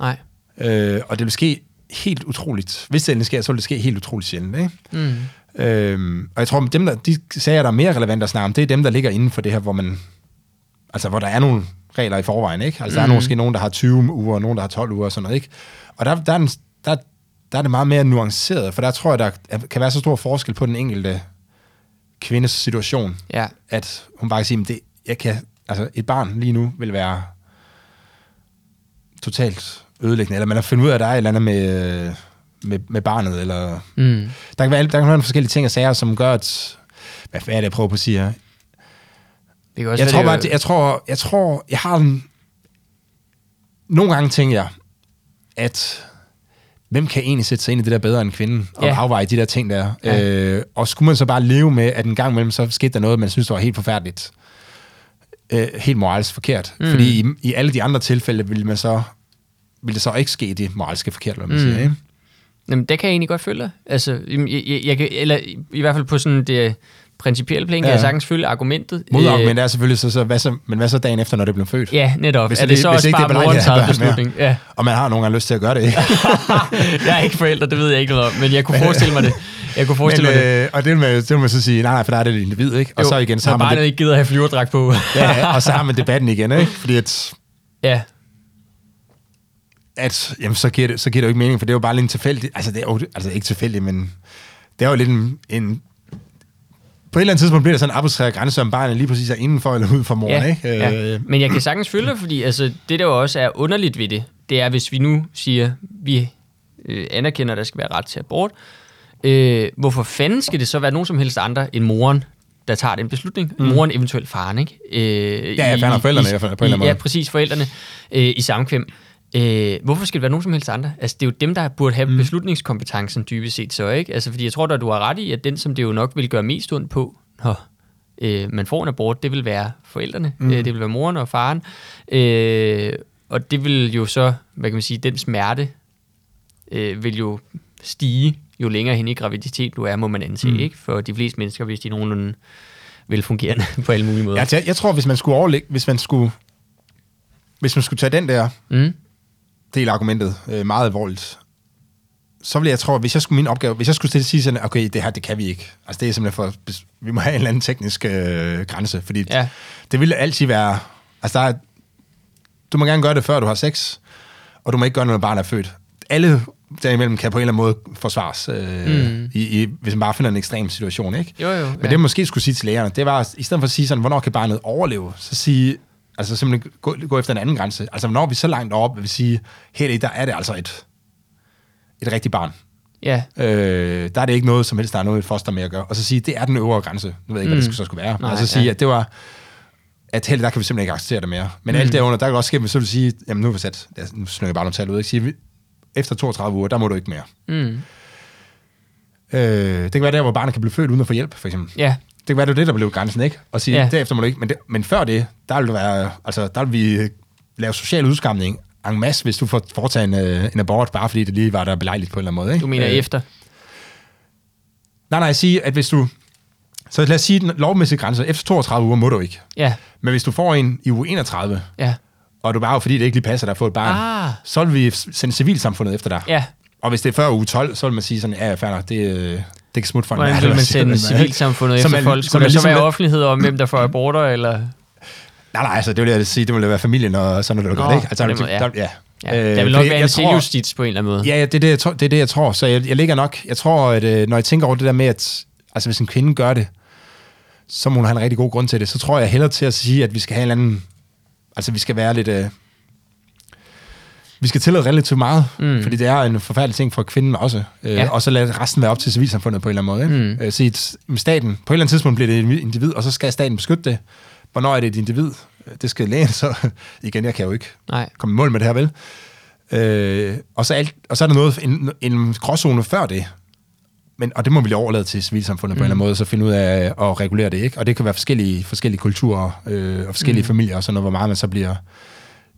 nej. Øh, og det vil ske helt utroligt. Hvis det endelig sker, så vil det ske helt utroligt sjældent. Ikke? Mm. Øhm, og jeg tror, dem, der, de sager, der er mere relevante at snakke om, det er dem, der ligger inden for det her, hvor man, altså hvor der er nogle regler i forvejen, ikke? Altså mm. der er måske nogen, der har 20 uger, og nogen, der har 12 uger og sådan noget, ikke? Og der, der, er den, der, der er det meget mere nuanceret, for der tror jeg, der er- kan være så stor forskel på den enkelte kvindes situation, Ja, at hun bare kan sige, det, jeg kan, altså et barn lige nu vil være totalt ødelæggende, eller man har fundet ud af, at der er et eller andet med, med, med barnet, eller mm. der kan, være, der kan være forskellige ting og sager, som gør, at... Hvad hvad er det, jeg prøver på at sige her? det kan også Jeg tror bare, at jeg tror, jeg tror, jeg har en... Nogle gange tænker jeg, at hvem kan egentlig sætte sig ind i det der bedre end kvinden, og Ja. afveje de der ting der. Ja. Øh, og skulle man så bare leve med, at en gang imellem, så skete der noget, man synes, der var helt forfærdeligt. Øh, helt moralsk forkert. Mm. Fordi i, i alle de andre tilfælde, ville man så ville det så ikke ske det moralske forkert, hvad man mm. siger. Ikke? Jamen, der kan jeg egentlig godt følge dig. Altså, jeg, jeg, jeg kan, eller i, hvert fald på sådan det principielle plan, kan Ja. jeg sagtens følge argumentet. Modargumentet er selvfølgelig så, så, hvad så, men hvad så dagen efter, når det blev født? Øh, ja, netop. Hvis er det, det- så også ikke det bare at morens eget mere. beslutning? Ja. Og man har nogle gange lyst til at gøre det, ikke? jeg er ikke forælder, det ved jeg ikke noget om, men jeg kunne forestille mig det. Jeg kunne forestille Men, mig det. øh, og det vil, det vil man så sige, nej, nej, for der er det et individ, ikke? Og Jo, så igen, så har man barnet det, ikke gider have flyverdragt på. ja, og så har man debatten igen, ikke? Fordi at, ja, at jamen, så, giver det, så giver det jo ikke mening, for det er jo bare lidt en tilfældig, altså det er jo altså ikke tilfældigt, men det er jo lidt en, en på et eller andet tidspunkt bliver der sådan en arbitrær grænse, om barnet lige præcis er indenfor eller ud for moren, ja, ikke? ja. Øh, Men jeg kan sagtens følge dig, fordi altså, det der jo også er underligt ved det, det er, hvis vi nu siger, vi øh, anerkender, at der skal være ret til abort, øh, hvorfor fanden skal det så være nogen som helst andre end moren, der tager den beslutning. Mm. Moren, eventuelt faren, ikke? Øh, Ja, ja, fanden og forældrene i fald, på en eller anden Ja, måde. præcis, forældrene øh, i samkvem. Øh, hvorfor skal det være nogen som helst andre? Altså, det er jo dem, der burde have mm. beslutningskompetencen dybest set så, ikke? Altså, fordi jeg tror da, du har ret i, at den, som det jo nok vil gøre mest ondt på, når øh, man får en abort, det vil være forældrene. Mm. Øh, det vil være moren og faren. Øh, og det vil jo så, hvad kan man sige, den smerte øh, vil jo stige, jo længere hen i graviditet du er, må man anse, mm. ikke? For de fleste mennesker, hvis de er nogenlunde velfungerende på alle mulige måder. Ja, jeg, jeg tror, hvis man skulle overlægge, hvis man skulle, hvis man skulle tage den der Mm. Del af argumentet øh, meget alvorligt, så ville jeg tro, at hvis jeg skulle min opgave, hvis jeg skulle sige sådan, okay, det her, det kan vi ikke. Altså det er simpelthen for, vi må have en eller anden teknisk øh, grænse, fordi Ja. det vil altid være, altså der er, du må gerne gøre det, før du har sex, og du må ikke gøre det, når barnet er født. Alle derimellem kan på en eller anden måde forsvares, øh, mm. i, i, hvis man bare finder en ekstrem situation, ikke? Jo, jo. Men ja. det, man måske skulle sige til lægerne, det var, i stedet for at sige sådan, hvornår kan barnet overleve, så sige, altså simpelthen gå, gå efter en anden grænse. Altså, er vi så langt op, at vi sige, her der er det altså et, et rigtigt barn. Ja, Øh, der er det ikke noget som helst, der er noget et foster med at gøre. Og så sige, det er den øvre grænse. Nu ved jeg ikke, hvad det Mm. skulle, så skulle være. Nej, og så sige, ja. at det var, at helt der kan vi simpelthen ikke acceptere det mere. Men mm. alt derunder, der kan også ske, at så vil sige, jamen nu er vi sat, nu snører jeg bare nogle tal ud, ikke? Sige, efter 32 uger, der må du ikke mere. mm. Øh, det kan være der, hvor barnet kan blive født uden at få hjælp, for eksempel. ja, Det kan være, det er det, der blev grænsen, ikke? Og sige, Ja. derefter må du ikke. Men, det, men før det, der vil, være, altså, der vil vi lave social udskamning en masse, hvis du får foretaget en, øh, en abort, bare fordi det lige var der belejligt på en eller anden måde. Ikke? du mener Øh, efter. Nej, nej, jeg siger, at hvis du... Så lad os sige, den lovmæssige grænse, efter 32 uger må du ikke. Ja, Men hvis du får en i uge 31, ja. og du bare, fordi det ikke lige passer dig at få et barn, Ah. så vil vi sende civilsamfundet efter dig. Ja, Og hvis det er før uge 12, så vil man sige sådan, ja, fair nok, det, øh, det kan smutte en hvordan vil man sende civilsamfundet efter er- folk? Skulle er der så ligesom være offentlighed om, hvem der får aborter, eller... Nej, nej, altså det vil jeg sige, det vil være familien og sådan noget, der gør det, ikke? Altså, der, der, ja. Ja, Øh, der vil fordi nok være en selvjustits på en eller anden måde. Ja, ja det, er det, jeg tror, det er det, jeg tror. Så jeg, jeg ligger nok, jeg tror, at øh, når jeg tænker over det der med, at altså, hvis en kvinde gør det, så må hun have en rigtig god grund til det. Så tror jeg hellere til at sige, at vi skal have en eller anden, altså vi skal være lidt, øh, vi skal tillade relativt meget, Mm. mm. fordi det er en forfærdelig ting for kvinden også. Øh, Ja. Og så lade resten være op til civilsamfundet på en eller anden måde. Ikke? Mm. Øh, at med staten, på et eller andet tidspunkt bliver det et individ, og så skal staten beskytte det. Hvornår er det et individ? Det skal lægen så... Igen, jeg kan jo ikke Nej. komme i mål med det her, vel? Øh, og, så alt, og så er der noget, en, en gråzone før det. Men, og det må vi lige overlade til civilsamfundet mm. på en eller anden måde, så finde ud af at regulere det, ikke? Og det kan være forskellige, forskellige kulturer øh, og forskellige mm. familier og sådan noget, hvor meget man så bliver,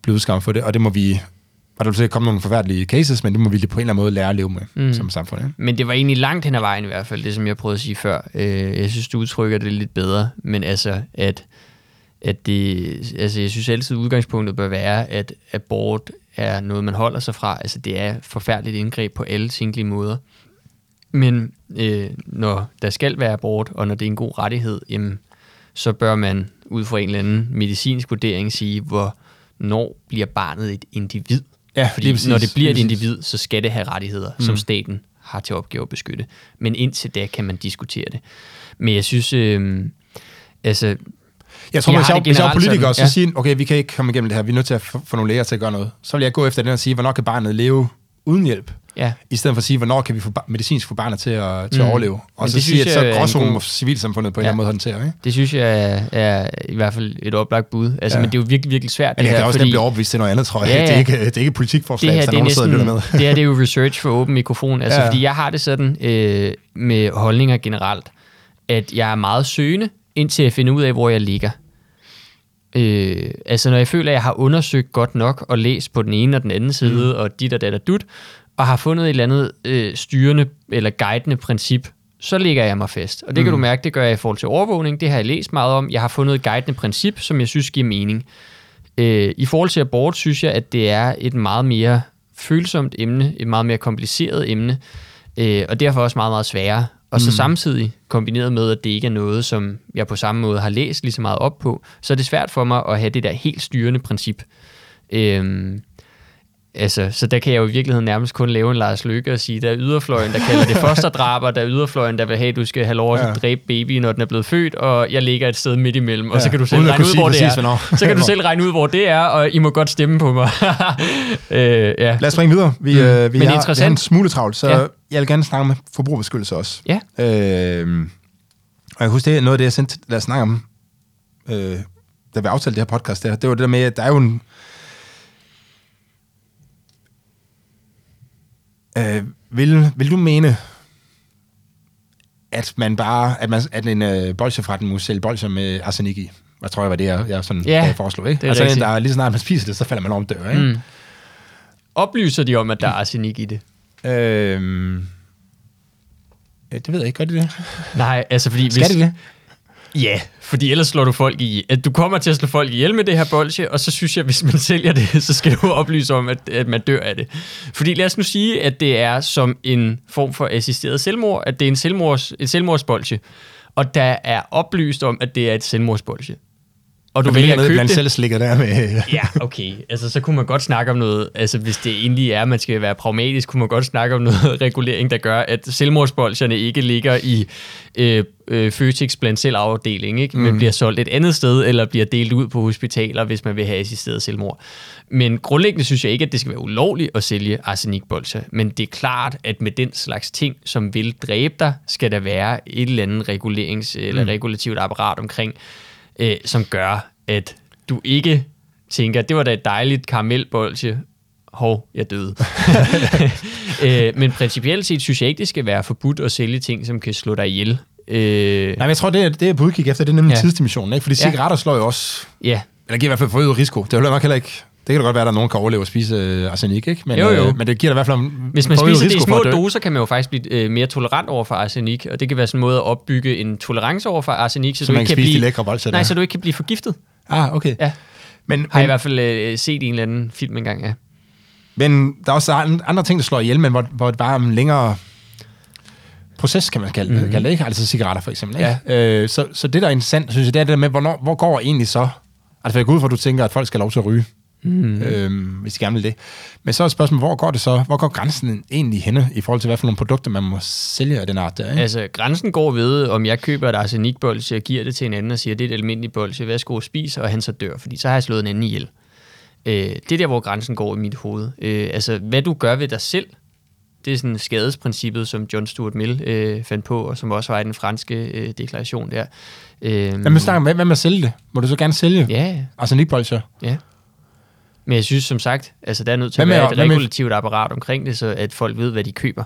bliver udskammet for det. Og det må vi, og der vil sikkert komme nogle forfærdelige cases, men det må vi på en eller anden måde lære at leve med Mm. mm. som samfund. Ikke? Men det var egentlig langt hen ad vejen i hvert fald, det som jeg prøvede at sige før. Øh, jeg synes, du udtrykker det lidt bedre, men altså, at, at det, altså, jeg synes altid, udgangspunktet bør være, at abort er noget, man holder sig fra. Altså, det er forfærdeligt indgreb på alle tænkelige måder. Men øh, når der skal være abort, og når det er en god rettighed, jamen, så bør man ud fra en eller anden medicinsk vurdering sige, hvornår bliver barnet et individ. Ja, Fordi lige når det bliver et individ, så skal det have rettigheder, mm. som staten har til opgave at beskytte. Men indtil da kan man diskutere det. Men jeg synes, øh, altså, Jeg tror, Jeg hvis jeg, hvis jeg var politiker, sådan, så ja. siger, okay, vi kan ikke komme igennem det her, vi er nødt til at få få nogle læger til at gøre noget. Så vil jeg gå efter den og sige, hvornår kan barnet leve uden hjælp? ja, I stedet for at sige, hvornår kan vi få, medicinsk få barnet til at, til Mm. at overleve. Men Og så det sige, at så en gråzonen må civilsamfundet på en Ja. eller anden måde håndtere. Ikke? det synes jeg er, i hvert fald et oplagt bud. Altså, ja. Ja. Men det er jo virkelig, virkelig svært. Men det jeg kan her, også fordi blive overbevist til noget andet, tror jeg. Ja, Det, er ja. ikke, det er ikke politikforslag, det her der det er nogen, næsten, lytter med. det her det er jo research for åben mikrofon. Altså, ja. Ja. Fordi jeg har det sådan øh, med holdninger generelt, at jeg er meget søgende, indtil jeg finder ud af, hvor jeg ligger. Øh, altså når jeg føler, at jeg har undersøgt godt nok og læst på den ene og den anden side, mm. og dit og dat og dut, og har fundet et eller andet øh, styrende eller guidende princip, så ligger jeg mig fast. Og det kan Mm. du mærke, det gør jeg i forhold til overvågning. Det har jeg læst meget om. Jeg har fundet et guidende princip, som jeg synes giver mening. Øh, I forhold til abort synes jeg, at det er et meget mere følsomt emne, et meget mere kompliceret emne, øh, og derfor også meget, meget sværere. Og så Mm. samtidig kombineret med, at det ikke er noget, som jeg på samme måde har læst lige så meget op på, så er det svært for mig at have det der helt styrende princip. Øhm, altså, så der kan jeg jo i virkeligheden nærmest kun lave en Lars Løkke og sige, der er yderfløjen, der kalder det fosterdrab, og der er yderfløjen, der vil have, at du skal have lov at Ja. dræbe babyen, når den er blevet født, og jeg ligger et sted midt imellem, og Ja, så kan du selv uden regne ud, hvor det præcis, er. hvornår. Så kan du selv regne ud, hvor det er, og I må godt stemme på mig. øh, ja. Lad os springe videre. Vi, Mm. mm. øh, vi, Men har, vi har en interessant. smule travlt, så Ja. jeg vil gerne snakke med forbrugerbeskyttelse også. Ja. Øh, Og jeg kan huske, det er noget af det, jeg sendte, lad os snakke om, øh, da vi aftalte det her podcast der, det var det der med, at der er jo en... Øh, vil, vil du mene, at man bare, at, man, at en øh, bolsjeforretning må sælge bolsjer med arsenik i? Hvad tror jeg var det, jeg, jeg sådan, Ja, jeg foreslog, ikke? det er altså, rigtigt. der er lige så snart man spiser det, så falder man om dør, ikke? Mm. Oplyser de om, at der er arsenik i det? Øhm, øh, det ved jeg ikke, gør de det? Nej, altså fordi... Skal de det? Ja, fordi ellers slår du folk i... At du kommer til at slå folk ihjel med det her bolsje, og så synes jeg, hvis man sælger det, så skal du oplyse om, at, at man dør af det. Fordi lad os nu sige, at det er som en form for assisteret selvmord, at det er en selvmords, et selvmordsbolsje, og der er oplyst om, at det er et selvmordsbolsje. Og du vælger at købe blandt det. selvslikker der med... Ja, okay. Altså, så kunne man godt snakke om noget, altså hvis det egentlig er, at man skal være pragmatisk, kunne man godt snakke om noget regulering, der gør, at selvmordsbolsjerne ikke ligger i øh, øh, Føtex blandt selvafdeling, ikke? men Mm. bliver solgt et andet sted, eller bliver delt ud på hospitaler, hvis man vil have assisteret selvmord. Men grundlæggende synes jeg ikke, at det skal være ulovligt at sælge arsenikbolsjer, men det er klart, at med den slags ting, som vil dræbe dig, skal der være et eller andet regulerings- eller Mm. regulativt apparat omkring, øh, som gør, at du ikke tænker, det var da et dejligt karamelbolsje. Hov, jeg døde. øh, men principielt set synes jeg ikke, det skal være forbudt at sælge ting, som kan slå dig ihjel. Øh, Nej, men jeg tror, det er, det er på udkig efter, det er nemlig Ja. ja. tidsdimensionen, ikke? Fordi Ja. cigaretter slår jo også, ja, eller giver i hvert fald forøget risiko. Det er jo nok heller ikke, det kan da godt være, at der er nogen, der kan overleve at spise øh, arsenik, ikke? Men, Jo, jo. Øh, men det giver da i hvert fald en hvis man spiser det i små doser, kan man jo faktisk blive øh, mere tolerant over for arsenik, og det kan være sådan en måde at opbygge en tolerance over for arsenik, så, Så du man ikke kan kan spise blive, lækre bolsjer nej, så du ikke kan blive forgiftet. Ah, okay. Ja. Men, Har jeg i men, hvert fald øh, set en eller anden film engang, ja. men der er også an- andre ting, der slår ihjel, men hvor, hvor det bare er en længere proces, kan man kalde, Mhm. mm-hmm. kalde det, ikke? Altså cigaretter for eksempel, ikke? Ja. Øh, så, så det, der er interessant, synes jeg, det er det der med, hvornår, hvor går egentlig så? Altså, jeg går ud fra, at du tænker, at folk skal have lov til at ryge. Mm. øhm, hvis de gerne vil det. Men så er spørgsmålet, hvor går det så? Hvor går grænsen egentlig henne i forhold til, hvad for nogle produkter, man må sælge af den art der? Ikke? Altså, grænsen går ved, om jeg køber et arsenikbolsje og giver det til en anden og siger, det er et almindeligt bolsje, værsgo spis, og han så dør, fordi så har jeg slået en anden ihjel. Øh, det er der, hvor grænsen går i mit hoved. Øh, altså, hvad du gør ved dig selv, det er sådan skadesprincippet, som John Stuart Mill øh, fandt på, og som også var i den franske øh, deklaration der. Øh, med, snakker, hvad, hvad med at sælge det? Må du så gerne sælge Ja, ja. arsenikbolsjer? Ja. Men jeg synes som sagt, altså der er nødt til Hvad at med- være et hvad med- regulativt apparat omkring det, så at folk ved, hvad de køber.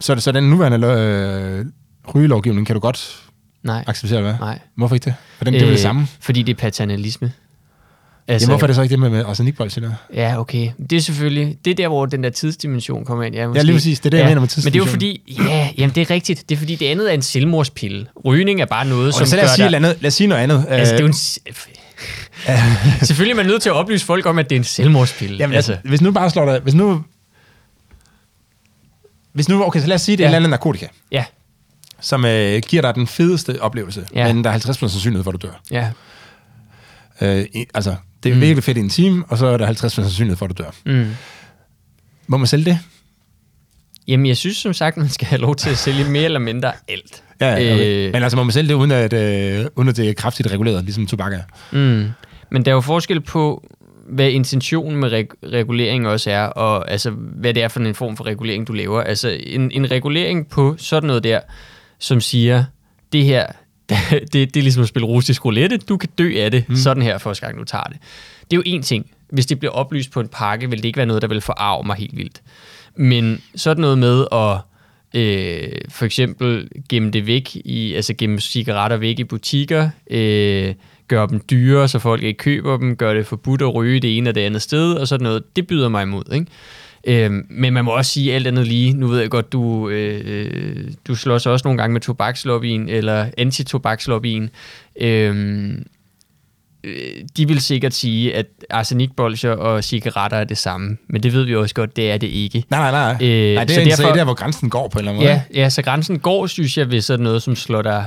Så, er det- så den nuværende øh, rygelovgivning kan du godt Nej, acceptere, hvad? nej. Hvorfor ikke det? For den, det er det samme. Fordi det er paternalisme. Altså, Jamen, hvorfor er det så ikke det med, med arsenikbolsjer der? Ja, okay. Det er selvfølgelig, det er der, hvor den der tidsdimension kommer ind. Ja, måske. Ja, lige præcis. Det er det, jeg mener med Men det er jo fordi, ja, jamen det er rigtigt. Det er fordi, det andet er en selvmordspille. Rygning er bare noget, Som som så lad os, gør sige, andet, lad os sige noget andet. Altså, det er jo Øh, en... s- Selvfølgelig er man nødt til at oplyse folk om, at det er en selvmordspille. Jamen, altså, altså, hvis nu bare slår dig... Hvis nu... Hvis nu, okay, så lad os sige, det er Ja. ja. et eller andet narkotika, ja, som øh, giver dig den fedeste oplevelse, Ja. ja. men der er 50% sandsynlighed for, at du dør. ja. Øh, altså, det er Mm. virkelig fedt i en time, og så er der 50% sandsynlighed for, at du dør. Mm. Må man sælge det? Jamen, jeg synes som sagt, man skal have lov til at sælge mere eller mindre alt. Ja, okay. Øh, Men altså, må man sælge det, uden at, øh, uden at det er kraftigt reguleret, ligesom tobak er? Mm. Men der er jo forskel på, hvad intentionen med reg- regulering også er, og altså, hvad det er for en form for regulering, du laver. Altså, en, en regulering på sådan noget der, som siger, det her, det, det er ligesom at spille russisk roulette, du kan dø af det, mm. sådan her første gang, du tager det. Det er jo en ting. Hvis det bliver oplyst på en pakke, vil det ikke være noget, der vil forarve mig helt vildt. Men sådan noget med at øh, for eksempel gemme det væk i, altså gemme cigaretter væk i butikker, øh, gøre dem dyre, så folk ikke køber dem, gøre det forbudt at ryge det ene og det andet sted, og sådan noget, det byder mig imod, ikke? Øhm, men man må også sige alt andet lige, nu ved jeg godt, du, øh, du slås også nogle gange med tobakslobbyen, eller antitobakslobbyen. Øhm, øh, de vil sikkert sige, at arsenikbolsjer og cigaretter er det samme, men det ved vi også godt, det er det ikke. Nej, nej, nej. Øh, nej det er derfor- der, hvor grænsen går på en eller anden måde. Ja, ja, så grænsen går, synes jeg, ved sådan noget, som slår dig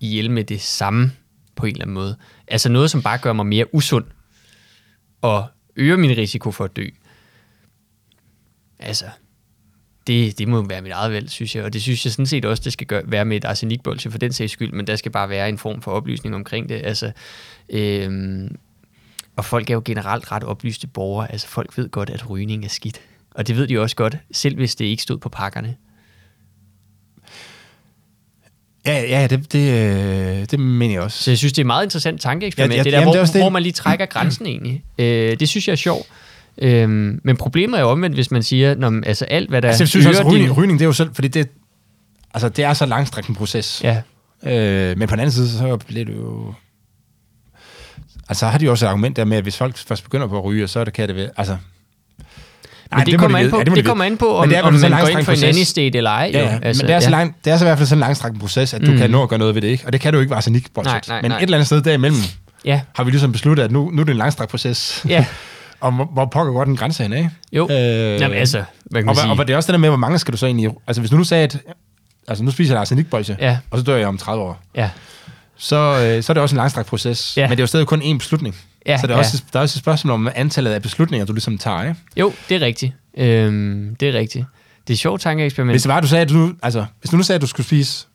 ihjel med det samme på en eller anden måde. Altså noget, som bare gør mig mere usund og øger min risiko for at dø. Altså, det, det må være mit eget valg, synes jeg. Og det synes jeg sådan set også, det skal gøre, være med et arsenikbolse for den sags skyld, men der skal bare være en form for oplysning omkring det. Altså, øhm, og folk er jo generelt ret oplyste borgere. Altså, folk ved godt, at rygning er skidt. Og det ved de også godt, selv hvis det ikke stod på pakkerne. Ja, Ja, det, det, øh, det mener jeg også. Så jeg synes, det er et meget interessant tankeeksperiment, Ja, ja, det der, jamen, hvor, det er hvor man lige trækker grænsen egentlig. Øh, det synes jeg er sjovt. Øhm, men problemet er jo omvendt, hvis man siger, når, altså alt, hvad der Altså, jeg synes også, rygning, din- rygning, det er jo selv, fordi det, altså, det er så langstrakt en proces. Ja, Øh, men på den anden side, så bliver det jo... Altså, har de jo også et argument der med, at hvis folk først begynder på at ryge, så er det, kan det være... Altså, men det, må kommer an på, Ja, det, det de kommer an på, om, det er om man så går ind for en nanny state eller ej. Ja, ja. Altså, men det er, så lang, det er så i hvert fald sådan en langstrakt proces, at du Mm. kan nå at gøre noget ved det, ikke? Og det kan du ikke ved arsenik, Nej, nej, Men nej. et eller andet sted derimellem Ja, har vi ligesom besluttet, at nu, nu er det en langstrakt proces. ja. og hvor, hvor pokker går den grænse hen, ikke? Jo. Øh, Jamen altså, hvad kan og, man og, og sige? det er også det der med, hvor mange skal du så egentlig... Altså, hvis du nu sagde, at altså, nu spiser jeg arsenikbolse, Ja. og så dør jeg om 30 år, Ja, så, øh, så er det også en langstrakt proces. Ja. Men det er jo stadig kun én beslutning. Ja, så det er, også, der er også et spørgsmål om antallet af beslutninger, du ligesom tager. Ikke? jo, det er rigtigt. Øhm, det er rigtigt. Det er et sjovt tankeeksperiment. Hvis det var, du sagde, at du, altså, hvis du nu sagde, at du skulle spise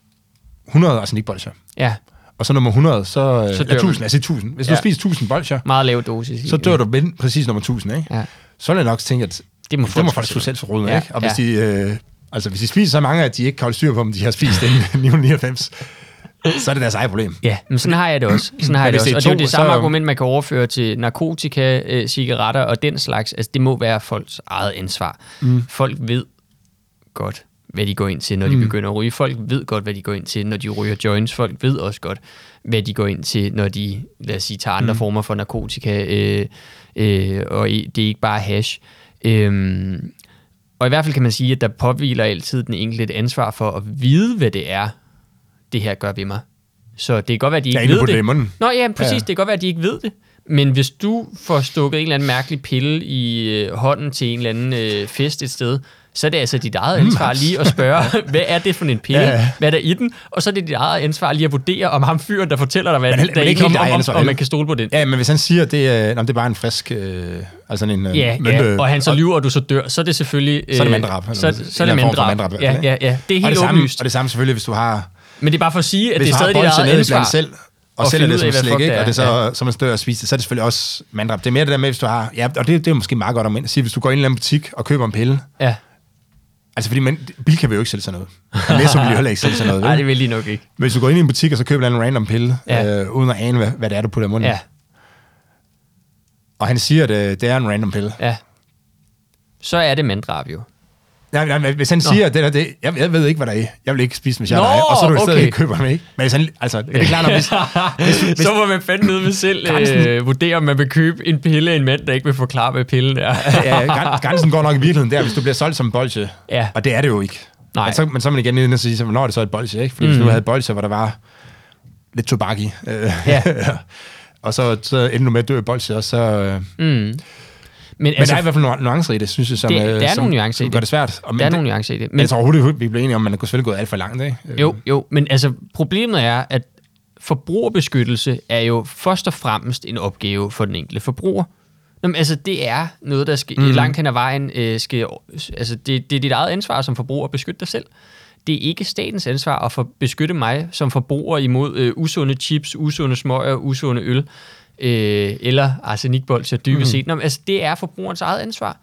100 arsenikbolcher, Ja, og så nummer 100, så, Så så dør dør 1000, altså 1000. Hvis Ja. du spiser 1000 bolcher, meget lav dosis. så dør du ved præcis nummer 1000, ikke? Ja. Så vil jeg nok tænke, at Det må det må folk folk selv- Ja, ikke? Og hvis, ja. de, øh, altså, hvis de spiser så mange, at de ikke kan holde styr på, om de har spist inden 999, så er det deres eget problem. Ja, men sådan har jeg det også. Sådan har jeg det også. Og det er jo det samme så- argument, man kan overføre til narkotika, øh, cigaretter og den slags. Altså, det må være folks eget ansvar. Mm. Folk ved godt, hvad de går ind til, når de Mm. begynder at ryge. Folk ved godt, hvad de går ind til, når de ryger joints. Folk ved også godt, hvad de går ind til, når de, lad os sige, tager andre mm. former for narkotika, øh, øh, og det er ikke bare hash. Øhm, og i hvert fald kan man sige, at der påviler altid den enkelte et ansvar for at vide, hvad det er, det her gør ved mig. Så det kan godt være, at de ikke ved det. det i munden. Nå ja, præcis. Ja. Det kan godt være, at de ikke ved det. Men hvis du får stukket en eller anden mærkelig pille i øh, hånden til en eller anden øh, fest et sted, så er det altså dit eget ansvar lige at spørge, hvad er det for en pille? Ja. Hvad er der i den? Og så er det dit eget ansvar lige at vurdere, om ham fyren, der fortæller dig, hvad Men der er ikke ikke om, man kan stole på det. Ja, men hvis han siger, at det, er, nå, det er bare en frisk... Øh, altså en øh, Ja, mønte, ja, og han så lyver, og du så dør, så er det selvfølgelig... Så er det øh, manddrab, Så, så er det manddrab. i Ja, ja, ja. Det er og helt det samme, åbenlyst. Og det samme selvfølgelig, hvis du har... Men det er bare for at sige, at Hvis det er stadig dit eget ansvar. selv, og, at sælger det som slik, ikke? og det er, så, så man stør og spiser det, så er det selvfølgelig også manddrab. Det er mere det der med, hvis du har... Ja, og det, det er måske meget godt om at sige, hvis du går ind i en eller anden butik og køber en pille, Ja. altså fordi man, bil kan vi jo ikke sælge sådan noget. Og Netto vil jo heller ikke sælge sådan noget. Nej, det vil de nok ikke. Hvis du går ind i en butik, og så køber en random pille, Ja. ja. øh, uden at ane, hvad, hvad det er, du putter i munden, Ja, og han siger, at øh, det er en random pille. ja. Så er det manddrab jo. Nej, nej, men hvis han Nå. siger, det der, det, jeg, jeg ved ikke, hvad der er. Jeg vil ikke spise, hvis jeg og så er du okay. køber dem, ikke? Men hvis han, altså, det er klart, når hvis, hvis, hvis, så må man fandme ud med selv Grænsen- øh, vurdere, om man vil købe en pille af en mand, der ikke vil forklare, hvad pillen er. ja, græn- grænsen går nok i virkeligheden der, hvis du bliver solgt som bolsje. Ja. Og det er det jo ikke. Nej. Men så, men så er man igen inde og sige, hvornår er det så et bolsje, ikke? Fordi mm. hvis du havde et bolsje, hvor der var lidt tobak i, øh, Ja. og så, så endte du med at dø i bolsje, og så... Øh, Mm. Men, men altså, der er i hvert fald nogle nuancer i det, synes jeg, som, Det- øh, der er som, nogle nuancer som det. gør det svært. Og, men der er det, nogle nuancer i det. men Men, jeg tror overhovedet, vi bliver enige om, at man kunne selvfølgelig gået alt for langt, ikke? Øh, jo, jo, men altså, problemet er, at forbrugerbeskyttelse er jo først og fremmest en opgave for den enkelte forbruger. Nå, men, altså, det er noget, der skal, mm. langt hen ad vejen øh, skal... Altså, det, det er dit eget ansvar som forbruger at beskytte dig selv. Det er ikke statens ansvar at for, beskytte mig som forbruger imod øh, usunde chips, usunde smøger, usunde øl øh, eller arsenikbolser dybest Mhm. set. Nå, men, altså, det er forbrugerens eget ansvar.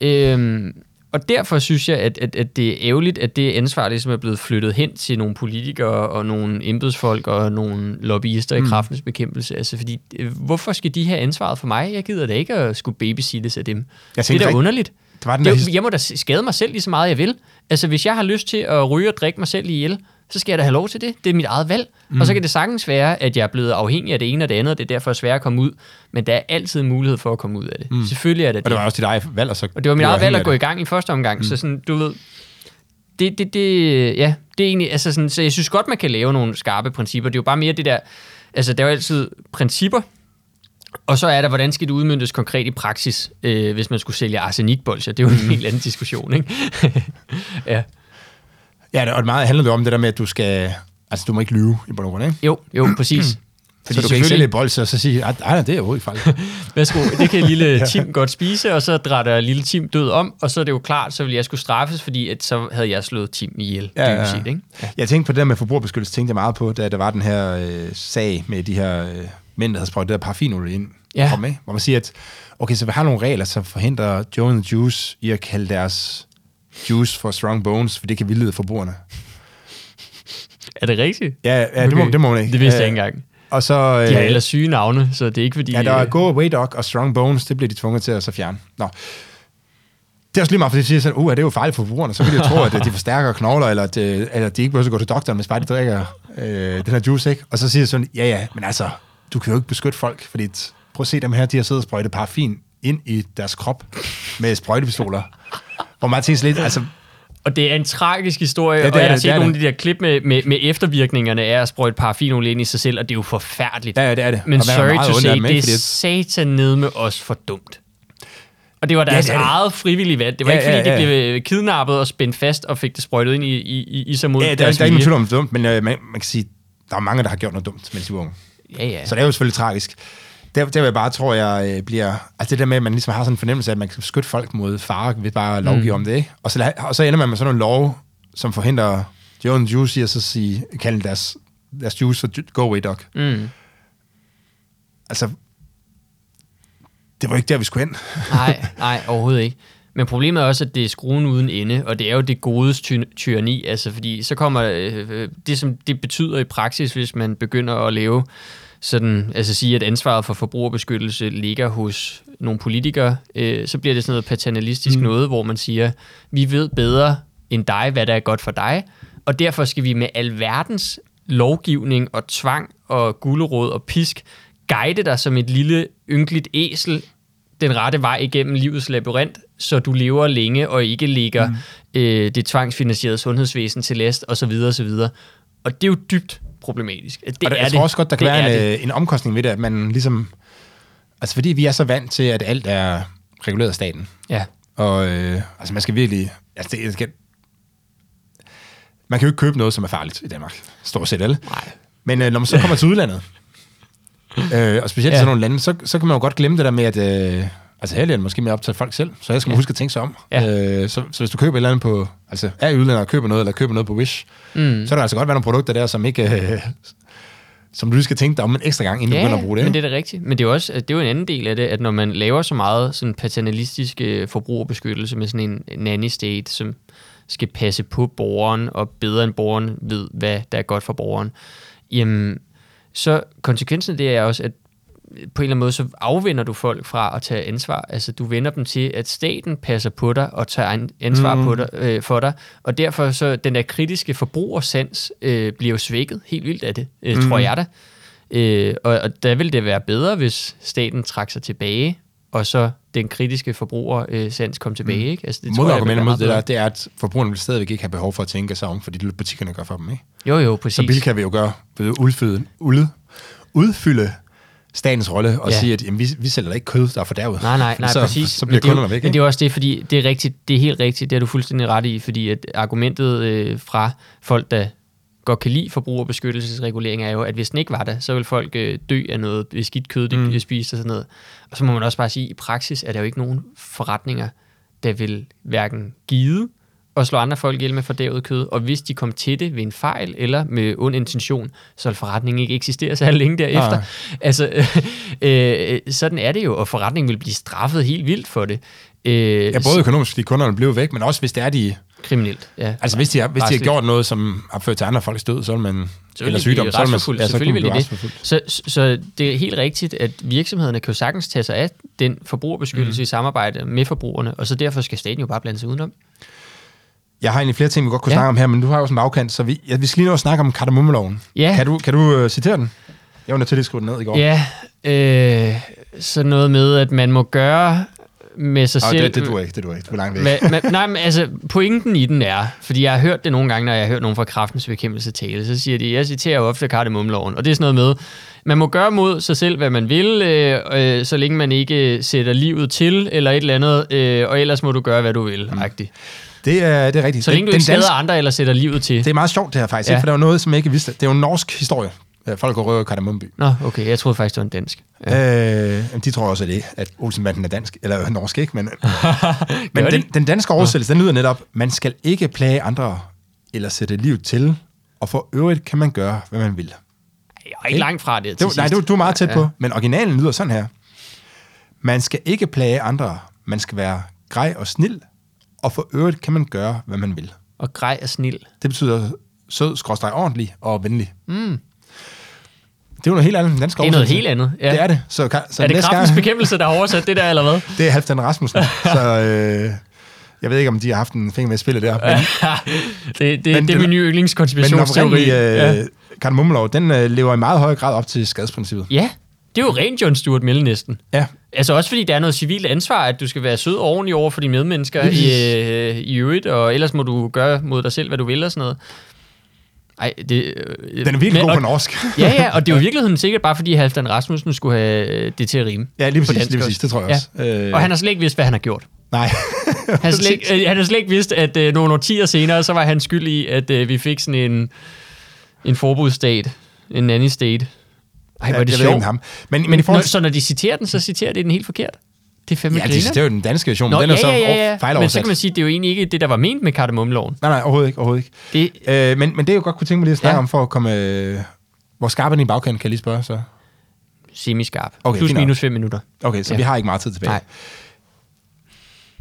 Øhm, og derfor synes jeg, at, at, at det er ærgerligt, at det ansvar ligesom er blevet flyttet hen til nogle politikere og nogle embedsfolk og nogle lobbyister i Mm. kraftens bekæmpelse. Altså, fordi, øh, hvorfor skal de have ansvaret for mig? Jeg gider da ikke at skulle babysittes af dem. Jeg Det er da underligt. Det var den Det der er, jeg må da skade mig selv lige så meget, jeg vil. Altså, hvis jeg har lyst til at ryge og drikke mig selv ihjel, så skal jeg da have lov til det. Det er mit eget valg. Mm. Og så kan det sagtens være, at jeg er blevet afhængig af det ene og det andet, og det er derfor svært at komme ud. Men der er altid mulighed for at komme ud af det. Mm. Selvfølgelig er det Og det. det var også dit eget valg, og så... Og det var mit eget valg at gå i gang i første omgang. Mm. Så sådan, du ved, det, det, det, ja, det er egentlig, altså sådan, så jeg synes godt, man kan lave nogle skarpe principper. Det er jo bare mere det der, altså der er jo altid principper, og så er der, hvordan skal det udmyndtes konkret i praksis, øh, hvis man skulle sælge arsenikbolcher. Det er jo en helt anden diskussion, ikke? ja. Ja, og meget handler det om det der med, at du skal... Altså, du må ikke lyve i bund og grund, ikke? Jo, jo, præcis. Fordi Så du kan ikke sælge selvfølgelig- et bolse, og så sige, at nej, det er jo ikke fejl. Værsgo, det kan lille Tim godt spise, og så drætter lille Tim død om, og så er det jo klart, så vil jeg skulle straffes, fordi at så havde jeg slået Tim ihjel, Ja, ja, set, ikke? Ja. Jeg tænkte på det der med forbrugerbeskyttelse, tænkte jeg meget på, da der var den her øh, sag med de her øh, mænd, der havde sprøjtet det der paraffinolie ind. Ja. Kom med, hvor man siger, at okay, så vi har nogle regler, som forhindrer Joe and the Juice i at kalde deres juice for strong bones, for det kan vildlede forbrugerne. Er det rigtigt? Ja, ja det, må, Okay. det må man ikke. Det vidste jeg ikke engang. Og så... De har øh, ellers syge navne, så det er ikke fordi... Ja, der er øh, Go Away Dog og Strong Bones, det bliver de tvunget til at så fjerne. Nå. Det er også lige meget, fordi de siger sådan, uh, det er jo farligt for forbrugerne, så vil de jo tro, at øh, de forstærker knogler, eller at, eller de ikke behøver at gå til doktoren, hvis bare de drikker øh, den her juice, ikke? Og så siger de sådan, ja ja, men altså, du kan jo ikke beskytte folk, fordi prøv at se dem her, de har siddet og sprøjtet paraffin ind i deres krop med sprøjtepistoler. Hvor man tænker lidt, altså, Og det er en tragisk historie, Ja, ja, det og er jeg har det, set det nogle det. af de der klip med, med, med eftervirkningerne af at sprøjte paraffinolie ind i sig selv, og det er jo forfærdeligt. ja, ja, det er det. Men Og har sorry to say, dem, det er satan nede med os for dumt. Og det var deres det er det. eget frivillige valg. Det var Ja, ikke, fordi ja, ja. de blev kidnappet og spændt fast og fik det sprøjtet ind i, i, i, i sig mod Ja, der, der deres er ikke nogen tvivl om det dumt, men øh, man, man kan sige, der er mange, der har gjort noget dumt, mens de var unge. Ja, ja. Så det er jo selvfølgelig tragisk. Der, der vil jeg bare, tror jeg, øh, bliver... Altså det der med, at man ligesom har sådan en fornemmelse af, at man kan beskytte folk mod fare ved bare at lovgive mm. om det, ikke? Og så, og så ender man med sådan nogle lov, som forhindrer Joe Juice i at så sige, kalde deres, deres juice for Go Away Dog. Mm. Altså, det var ikke der, vi skulle hen. Nej, nej, overhovedet ikke. Men problemet er også, at det er skruen uden ende, og det er jo det godes ty- tyranni, altså fordi så kommer øh, øh, det, som det betyder i praksis, hvis man begynder at lave sådan, altså sige, at ansvaret for forbrugerbeskyttelse ligger hos nogle politikere, øh, så bliver det sådan noget paternalistisk mm. noget, hvor man siger, vi ved bedre end dig, hvad der er godt for dig, og derfor skal vi med alverdens lovgivning og tvang og gulerod og pisk guide dig som et lille ynkeligt æsel den rette vej igennem livets labyrint, så du lever længe og ikke ligger mm. øh, det tvangsfinansierede sundhedsvæsen til last osv. osv. Og det er jo dybt problematisk. Det og der, er jeg tror også godt, der kan det være en, øh, en omkostning ved det, at man ligesom... Altså fordi vi er så vant til, at alt er reguleret af staten. Ja. Og øh, altså man skal virkelig... Altså det, skal, man kan jo ikke købe noget, som er farligt i Danmark. Stort set alle. Nej. Men øh, når man så kommer til udlandet, øh, og specielt. Ja. sådan nogle lande, så, så kan man jo godt glemme det der med, at... Øh, altså her er det måske mere op til folk selv, så jeg skal Ja. huske at tænke sig om. Ja. Øh, så, så hvis du køber et eller andet på... Altså er i udlandet og køber noget, eller køber noget på Wish, Mm. så er der altså godt være nogle produkter der, som ikke... Øh, som du lige skal tænke dig om en ekstra gang, inden du Ja, begynder at bruge det. men det er da rigtigt. Men det er jo også det er jo en anden del af det, at når man laver så meget sådan paternalistisk øh, forbrugerbeskyttelse med sådan en nanny state, som skal passe på borgeren, og bedre end borgeren ved, hvad der er godt for borgeren, jamen, så konsekvensen af det er også, at eller anden måde, så afvender du folk fra at tage ansvar. Altså, du vender dem til, at staten passer på dig og tager an- ansvar mm. på dig, øh, for dig. Og derfor så den der kritiske forbrugersans øh, bliver jo svækket helt vildt af det, øh, mm. tror jeg da. Øh, og, og der vil det være bedre, hvis staten trækker sig tilbage, og så den kritiske forbrugersans kom tilbage. Ikke? Altså, det Modargumentet mod det der, det er, at forbrugerne vil stadigvæk ikke have behov for at tænke sig om, fordi det er butikkerne gør for dem, ikke? Jo, jo, Så præcis. Bill kan vi jo gøre ved udfylde, udfylde, udfylde statens rolle og Ja. sige, at jamen, vi, vi sælger da ikke kød, der er fordærvet. Nej, nej, nej, så, præcis. Så bliver er jo- kunderne væk, Men det er også det, fordi det er rigtigt, det er helt rigtigt, det har du fuldstændig ret i, fordi at argumentet øh, fra folk, der godt kan lide forbrugerbeskyttelsesregulering, er jo, at hvis den ikke var der, så vil folk øh, dø af noget beskidt kød, de mm. spiser og sådan noget. Og så må man også bare sige, at i praksis er der jo ikke nogen forretninger, der vil hverken give og slå andre folk ihjel med fordævet kød, og hvis de kom til det ved en fejl eller med ond intention, så vil forretningen ikke eksistere så længe derefter. Nej. Altså, øh, sådan er det jo, og forretningen vil blive straffet helt vildt for det. Øh, Ja, både økonomisk, fordi kunderne bliver væk, men også hvis det er de... kriminelt. Ja. Altså hvis de har, hvis de har gjort noget, som har ført til andre folks død, så vil man... Eller sygdom, så vil man... så kan Selvfølgelig vil de det. Så, så det er helt rigtigt, at virksomhederne kan jo sagtens tage sig af den forbrugerbeskyttelse mm. i samarbejde med forbrugerne, og så derfor skal staten jo bare blande sig udenom. Jeg har egentlig flere ting, vi godt kunne Ja. snakke om her, men du har jo også en bagkant, så vi, ja, vi skal lige nå at snakke om kardemommeloven. Ja. Kan du, kan du uh, citere den? Jeg var nødt til at skrive den ned i går. Ja, øh, så noget med, at man må gøre med sig Og selv... det, det duer ikke, det duer ikke. Du er langt væk. Hva, men, nej, men altså, pointen i den er, fordi jeg har hørt det nogle gange, når jeg har hørt nogen fra kraftens bekæmpelse tale, så siger de, jeg citerer ofte kardemommeloven, og det er sådan noget med, man må gøre mod sig selv, hvad man vil, øh, øh, så længe man ikke sætter livet til, eller et eller andet, øh, og ellers må du gøre, hvad du vil, mm. Det er, det er rigtigt. Så længe du den, ikke skader andre, eller sætter livet til. Det er meget sjovt det her faktisk, Ja. ja. for der var noget, som jeg ikke vidste. Det er jo en norsk historie. Øh, Folk går røver i Kardemommeby. Nå, okay, jeg troede faktisk, det var en dansk. Ja. Øh, de tror også, at, det, at Olsenbanden er dansk, eller øh, norsk, ikke? Men, men den, de? den danske oversættelse, den lyder netop, man skal ikke plage andre, eller sætte liv til, og for øvrigt kan man gøre, hvad man vil. Jeg er ikke langt fra det Det, var- nej, det, var- du er meget tæt Ja, på, men originalen lyder sådan her. Man skal ikke plage andre, man skal være grej og snil, og for øvrigt kan man gøre, hvad man vil. Og grej er snil. Det betyder sød, skråstrej ordentlig og venlig. Mm. Det er jo noget helt andet end dansk Det er noget helt andet. Ja. Det er det. Så, kan- så er det kraftens bekæmpelse, der har oversat det der, eller hvad? Det er Halvdan Rasmussen. så øh, jeg ved ikke, om de har haft en finger med i spillet der. Men, det, det, Men det er min nye men yndlingskonspirationsteori. oprindelige øh, ja. ja. kardemommelov, den øh, lever i meget høj grad op til skadesprincippet. ja, det er jo rent John Stuart Mill næsten. Ja, Altså også fordi der er noget civilt ansvar, at du skal være sød ordentlig over for dine medmennesker i, øh, i øvrigt, og ellers må du gøre mod dig selv, hvad du vil og sådan noget. Ej, det, øh, den er virkelig men- god på norsk. Ja, ja, og det er jo i virkeligheden sikkert bare, fordi Halvdan Rasmussen skulle have øh, det til at rime. ja, lige præcis, lige præcis. også. Det tror jeg også. Ja. Øh, Og han har slet ikke vidst, hvad han har gjort. Nej. Han har slet ikke, øh, han har slet ikke vidst, at øh, nogle årtier senere, så var han skyld i, at øh, vi fik sådan en, en forbudsstat, en nanny state. Ej, hvor er det jeg ved sjovt. om ham. Men, men, Men i forhold til... så når de citerer den, så citerer de den helt forkert. Det er fandme Ja, det, griner. det er jo den danske version, Nå, men den er ja, så ja, ja, ja. Men så kan man sige, at det er jo egentlig ikke det, der var ment med kardemommeloven. Nej, nej, overhovedet ikke. Overhovedet ikke. Det, Øh, men, men det, jeg godt kunne tænke mig lige at snakke Ja. om, for at komme... Øh, hvor skarp er den i bagkanten, kan jeg lige spørge så? semiskarp. Okay, Plus minus 5 minutter. Okay, så Ja. vi har ikke meget tid tilbage. Nej.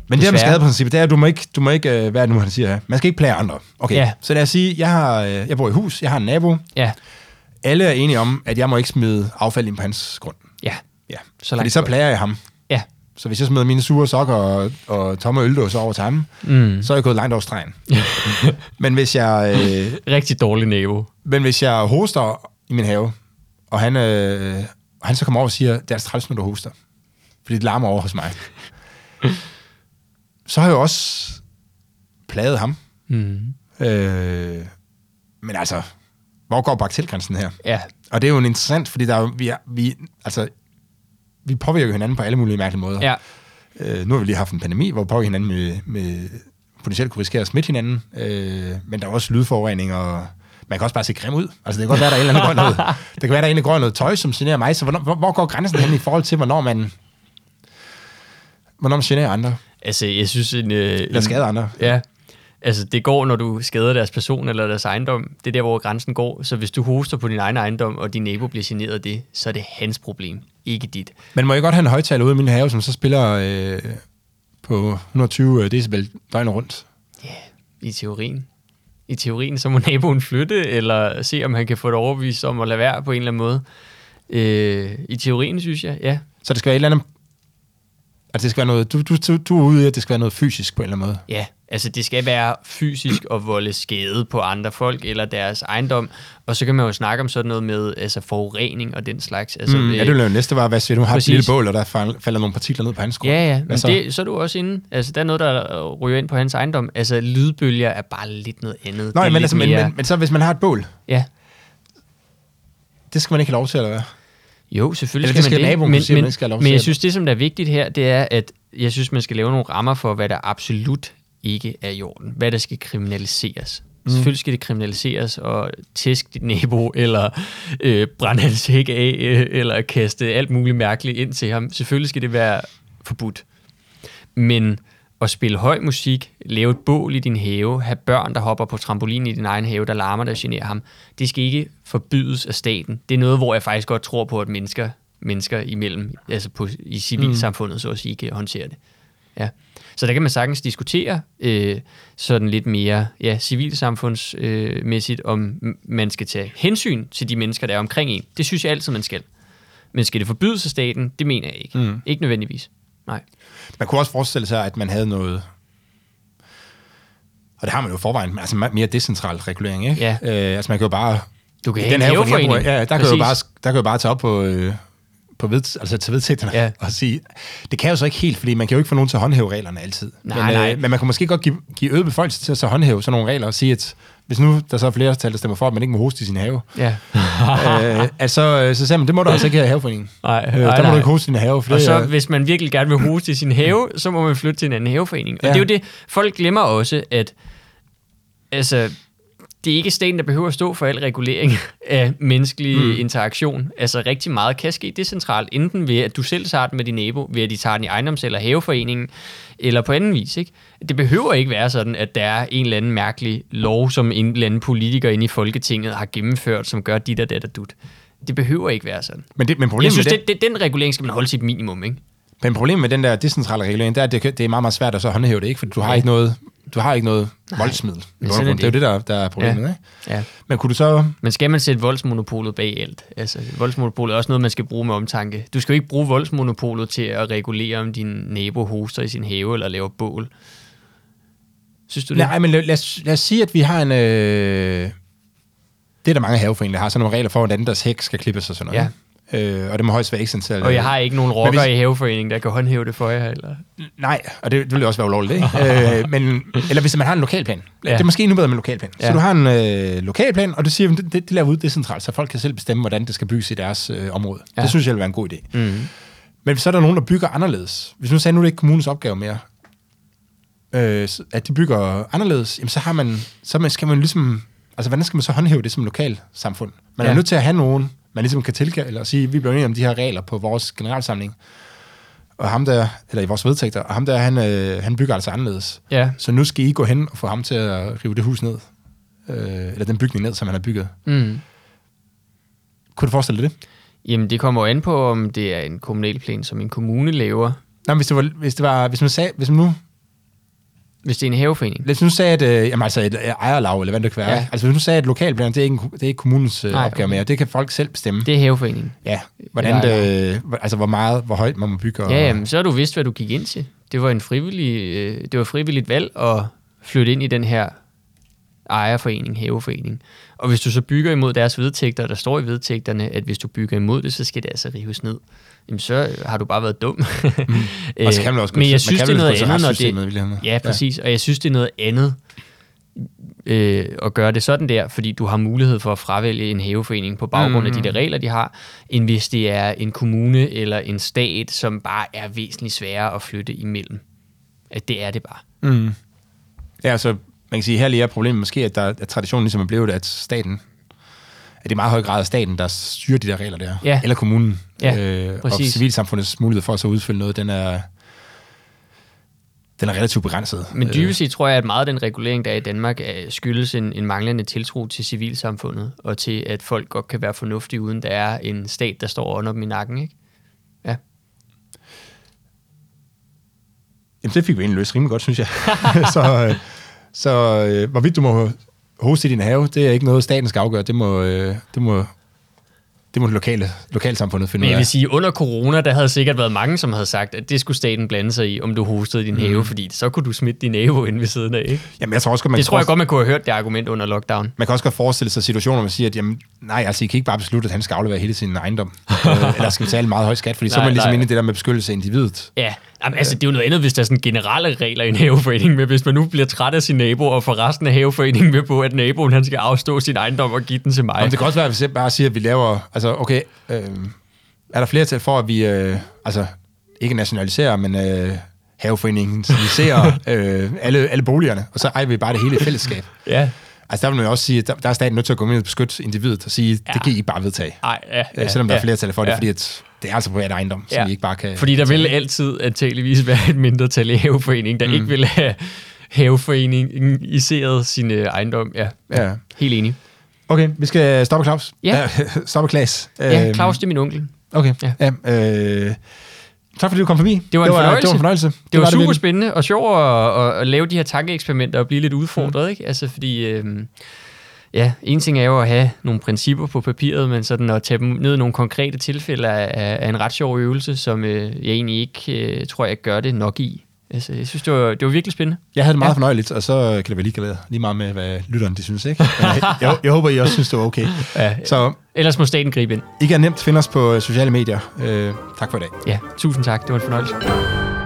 Men det her med Desværre. skadeprincippet, det er, at du må ikke, du må ikke øh, hvad er det nu, han siger her? Man skal ikke plage andre. Okay, Ja. så lad os sige, jeg, har, øh, jeg bor i hus, jeg har en nabo. Ja, Alle er enige om, at jeg må ikke smide affald ind på hans grund. ja, Ja, Så langt fordi så plager jeg ham. ja. Så hvis jeg smider mine sure sokker og, og tomme øldåser over til ham, Mm. så er jeg gået langt over stregen. men, hvis jeg, øh, Rigtig dårlig nabo. men hvis jeg hoster i min have, og han, øh, og han så kommer over og siger, det er altså træls, når du hoster. Fordi det larmer over hos mig. så har jeg jo også plaget ham. Mm. Øh, men altså, hvor går bagatelgrænsen her? Ja, Og det er jo en interessant, fordi der er, jo- vi, er, vi, altså, vi påvirker jo hinanden på alle mulige mærkelige måder. ja. Øh, nu har vi lige haft en pandemi, hvor vi påvirker hinanden med, med potentielt kunne risikere at smitte hinanden. Øh, men der er også lydforurening, og man kan også bare se grim ud. Altså, det kan godt være, der er en eller anden noget. Det kan være, der er en, der går noget tøj, som generer mig. Så hvornår, hvor, hvor går grænsen hen i forhold til, hvornår man, hvornår man generer andre? Altså, jeg synes... En, øh, Eller skader andre? Ja. Altså, det går, når du skader deres person eller deres ejendom. Det er der, hvor grænsen går. Så hvis du hoster på din egen ejendom, og din nabo bliver generet af det, så er det hans problem, ikke dit. Men må jeg godt have en højtaler ude i min have, som så spiller øh, på 120 decibel døgnet rundt? I teorien. I teorien, så må naboen flytte, eller se, om han kan få det overbevist om at lade være på en eller anden måde. Øh, I teorien, synes jeg, ja. Så det skal være et eller andet... Altså, det skal være noget... Du, du, du, er ude i, at det skal være noget fysisk på en eller anden måde. Ja, altså det skal være fysisk at volde skade på andre folk eller deres ejendom. Og så kan man jo snakke om sådan noget med altså forurening og den slags. Altså, Mm, ja, det jo næste var, hvad siger du, har et Præcis. lille bål, og der fal- falder nogle partikler ned på hans grund. Ja, ja, men så? det, så er du også inde. Altså, der er noget, der ryger ind på hans ejendom. Altså, lydbølger er bare lidt noget andet. Er men, altså, men, mere- men, men, så hvis man har et bål, Ja, det skal man ikke have lov til, eller hvad? Jo, selvfølgelig Eller skal, skal man naboen det. sige, men, man ikke skal men jeg synes, det, som der er vigtigt her, det er, at jeg synes, man skal lave nogle rammer for, hvad der absolut ikke er i orden. Hvad der skal kriminaliseres. Mm. Selvfølgelig skal det kriminaliseres og tæske dit nabo, eller øh, brænde hans hæk af, øh, eller kaste alt muligt mærkeligt ind til ham. Selvfølgelig skal det være forbudt. Men at spille høj musik, lave et bål i din have, have børn, der hopper på trampolin i din egen have, der larmer, der generer ham, det skal ikke forbydes af staten. Det er noget, hvor jeg faktisk godt tror på, at mennesker, mennesker imellem, altså på, i civilsamfundet, så at sige, kan håndtere det. Ja. Så der kan man sagtens diskutere øh, sådan lidt mere ja, civilsamfundsmæssigt, øh, om man skal tage hensyn til de mennesker, der er omkring en. Det synes jeg altid, man skal. Men skal det forbydes af staten? Det mener jeg ikke. Mm. Ikke nødvendigvis. Nej. Man kunne også forestille sig, at man havde noget... Og det har man jo forvejen, altså mere decentral regulering, ikke? Ja. Øh, altså man kan jo bare... Du kan i have en haveforening, jeg haveforening. bor i, Ja, der kan, jo bare, der kan jo bare tage op på, øh, på ved, altså til vedtægterne Ja. og sige... Det kan jo så ikke helt, fordi man kan jo ikke få nogen til at håndhæve reglerne altid. Nej, men, nej. Øh, men man kan måske godt give, give øget befolkning til at så håndhæve sådan nogle regler og sige, at hvis nu der så er flere tal, der stemmer for, at man ikke må hoste i sin have, Ja. øh, altså, så siger man, det må du altså ikke have i haveforeningen. Nej, Øh, der må du ikke hoste i din have, for Og det så, hvis man virkelig gerne vil hoste i sin have, så må man flytte til en anden haveforening. Og Ja. det er jo det, folk glemmer også, at altså, det er ikke staten, der behøver at stå for al regulering af menneskelig mm. interaktion. Altså rigtig meget kan ske decentralt, enten ved, at du selv tager den med din nabo, ved at de tager den i ejendoms- eller haveforeningen, eller på anden vis. Ikke? Det behøver ikke være sådan, at der er en eller anden mærkelig lov, som en eller anden politiker inde i Folketinget har gennemført, som gør dit og dat og dut. Det behøver ikke være sådan. men, det, men Jeg problemet synes, med det, det, den regulering skal man holde sit minimum, ikke? Men problemet med den der decentrale regulering, det er, at det, det er meget, meget svært at så håndhæve det, ikke? For du har ikke noget... du har ikke noget voldsmiddel. men Det, er det jo det, der, der er problemet. Ja. Ikke? Ja. Men kunne du så... Men skal man sætte voldsmonopolet bag alt? Altså, voldsmonopolet er også noget, man skal bruge med omtanke. Du skal jo ikke bruge voldsmonopolet til at regulere, om din nabo hoster i sin have eller laver bål. Synes du det? Nej, men lad, lad, os, lad os sige, at vi har en... Øh, det er der mange haveforeninger, der har sådan nogle regler for, hvordan deres hæk skal klippes og sådan noget. Ja. Øh, og det må højst være ekstensivt. Og jeg har ikke nogen rocker hvis- i haveforeningen, der kan håndhæve det for jer. Eller? Nej, og det, det vil jo også være ulovligt, ikke? øh, men, eller hvis man har en lokalplan. Ja. Det er måske endnu bedre med en lokalplan. Ja. Så du har en øh, lokalplan, og du siger, at det, det, laver ud decentralt, så folk kan selv bestemme, hvordan det skal bygges i deres øh, område. Ja. Det synes jeg vil være en god idé. Mm. Men hvis så er der nogen, der bygger anderledes. Hvis nu sagde, nu er det ikke kommunens opgave mere, øh, at de bygger anderledes, jamen så, har man, så man, skal man ligesom... Altså, hvordan skal man så håndhæve det som lokalsamfund? Man ja. er nødt til at have nogen, man ligesom kan tilkalde, eller sige, vi bliver enige om de her regler på vores generalsamling, og ham der, eller i vores vedtægter, og ham der, han, øh, han bygger altså anderledes. Ja. Så nu skal I gå hen og få ham til at rive det hus ned. Øh, eller den bygning ned, som han har bygget. Mm. Kunne du forestille dig det? Jamen, det kommer jo an på, om det er en kommunal plan, som en kommune laver. Nej, hvis det var, hvis det var, hvis man sagde, hvis man nu Hvis det er en haveforening. Hvis nu sagde, at øh, jamen, altså et øh, ejerlag, eller hvad det kan være. Ja. Altså hvis nu sagde, at lokalplaner, det er ikke, det er ikke kommunens øh, Nej, opgave okay. mere. Det kan folk selv bestemme. Det. Er haveforeningen. Ja, hvordan det, hvor- altså hvor meget, hvor højt man må bygge. Og, Ja, jamen, så har du vidst, hvad du gik ind til. Det var en frivillig, øh, det var frivilligt valg at flytte ind i den her ejerforening, haveforening. Og hvis du så bygger imod deres vedtægter, der står i vedtægterne, at hvis du bygger imod det, så skal det altså rives ned. Jamen, så har du bare været dum. Mm. og så kan man også gå Men jeg synes, det er noget andet, når det... Ja, præcis. Og jeg synes, det er noget andet øh, at gøre det sådan der, fordi du har mulighed for at fravælge en haveforening på baggrund mm. af de der regler, de har, end hvis det er en kommune eller en stat, som bare er væsentligt sværere at flytte imellem. At det er det bare. Mm. Ja, altså man kan sige, her lige er problemet måske, at, der, at traditionen ligesom er blevet, at staten, at det er meget høj grad staten, der styrer de der regler der. Ja. Eller kommunen. Ja, øh, og præcis. civilsamfundets mulighed for at så udfylde noget, den er, den er relativt begrænset. Men dybest set tror jeg, at meget af den regulering, der er i Danmark, er, skyldes en, en manglende tiltro til civilsamfundet, og til, at folk godt kan være fornuftige, uden der er en stat, der står under dem i nakken. Ikke? Ja. Jamen, det fik vi egentlig løst rimelig godt, synes jeg. så øh, så øh, hvorvidt du må hoste i din have, det er ikke noget, staten skal afgøre. Det må, øh, det må, det må det lokale, lokalsamfundet finde Men ud jeg af. vil sige, under corona, der havde sikkert været mange, som havde sagt, at det skulle staten blande sig i, om du hostede i din have, fordi så kunne du smitte din nabo ind ved siden af. Ikke? Jamen, jeg tror også, man Det tror jeg forestille- godt, man kunne have hørt det argument under lockdown. Man kan også godt forestille sig situationer, hvor man siger, at jamen, nej, altså, I kan ikke bare beslutte, at han skal aflevere hele sin ejendom. øh, eller skal betale meget høj skat, fordi så er Nej, man ligesom nej. inde i det der med beskyttelse af individet. Ja, Jamen, altså, det er jo noget andet, hvis der er sådan generelle regler i en haveforening, men hvis man nu bliver træt af sin nabo, og får resten af haveforeningen med på, at naboen han skal afstå sin ejendom og give den til mig. Jamen, det kan også være, hvis jeg bare siger, at vi laver... Altså, okay, øh, er der flere til for, at vi... Øh, altså, ikke nationaliserer, men øh, haveforeningsiserer øh, alle, alle boligerne, og så ejer vi bare det hele i fællesskab. Ja. Altså, der vil man jo også sige, at der, der er staten nødt til at gå ind og beskytte individet og sige, ja. Det kan I bare vedtage. Ej, ja, Ja, ja, selvom der ja, er flertal for det, ja. fordi at det er altså privat ejendom, som Ja. vi ikke bare kan... Fordi der vil altid antageligvis være et mindretal i haveforeningen, der mm. ikke vil have haveforeningiseret sin øh, ejendom. Ja, Ja. helt enig. Okay, vi skal stoppe Claus. Ja. stoppe Klaas. Ja, Øhm, Claus, det er min onkel. Okay, Ja. ja. øh, tak fordi du kom forbi. Det var en det var, fornøjelse. Det var en fornøjelse. Det var super virkelig. spændende og sjovt at, at, at lave de her tankeeksperimenter og blive lidt udfordret, mm. ikke? Altså, fordi... Øhm, Ja, en ting er jo at have nogle principper på papiret, men sådan at tage dem ned i nogle konkrete tilfælde er, er en ret sjov øvelse, som øh, jeg egentlig ikke øh, tror, jeg gør det nok i. Altså, jeg synes, det var, det var virkelig spændende. Jeg havde det meget Ja. fornøjeligt, og så kan det være lige, lige meget med, hvad lytterne de synes, ikke? Jeg, jeg, jeg håber, I også synes, det var okay. Ja, Så ellers må staten gribe ind. I kan nemt finde os på sociale medier. Øh, tak for i dag. Ja, tusind tak. Det var en fornøjelse.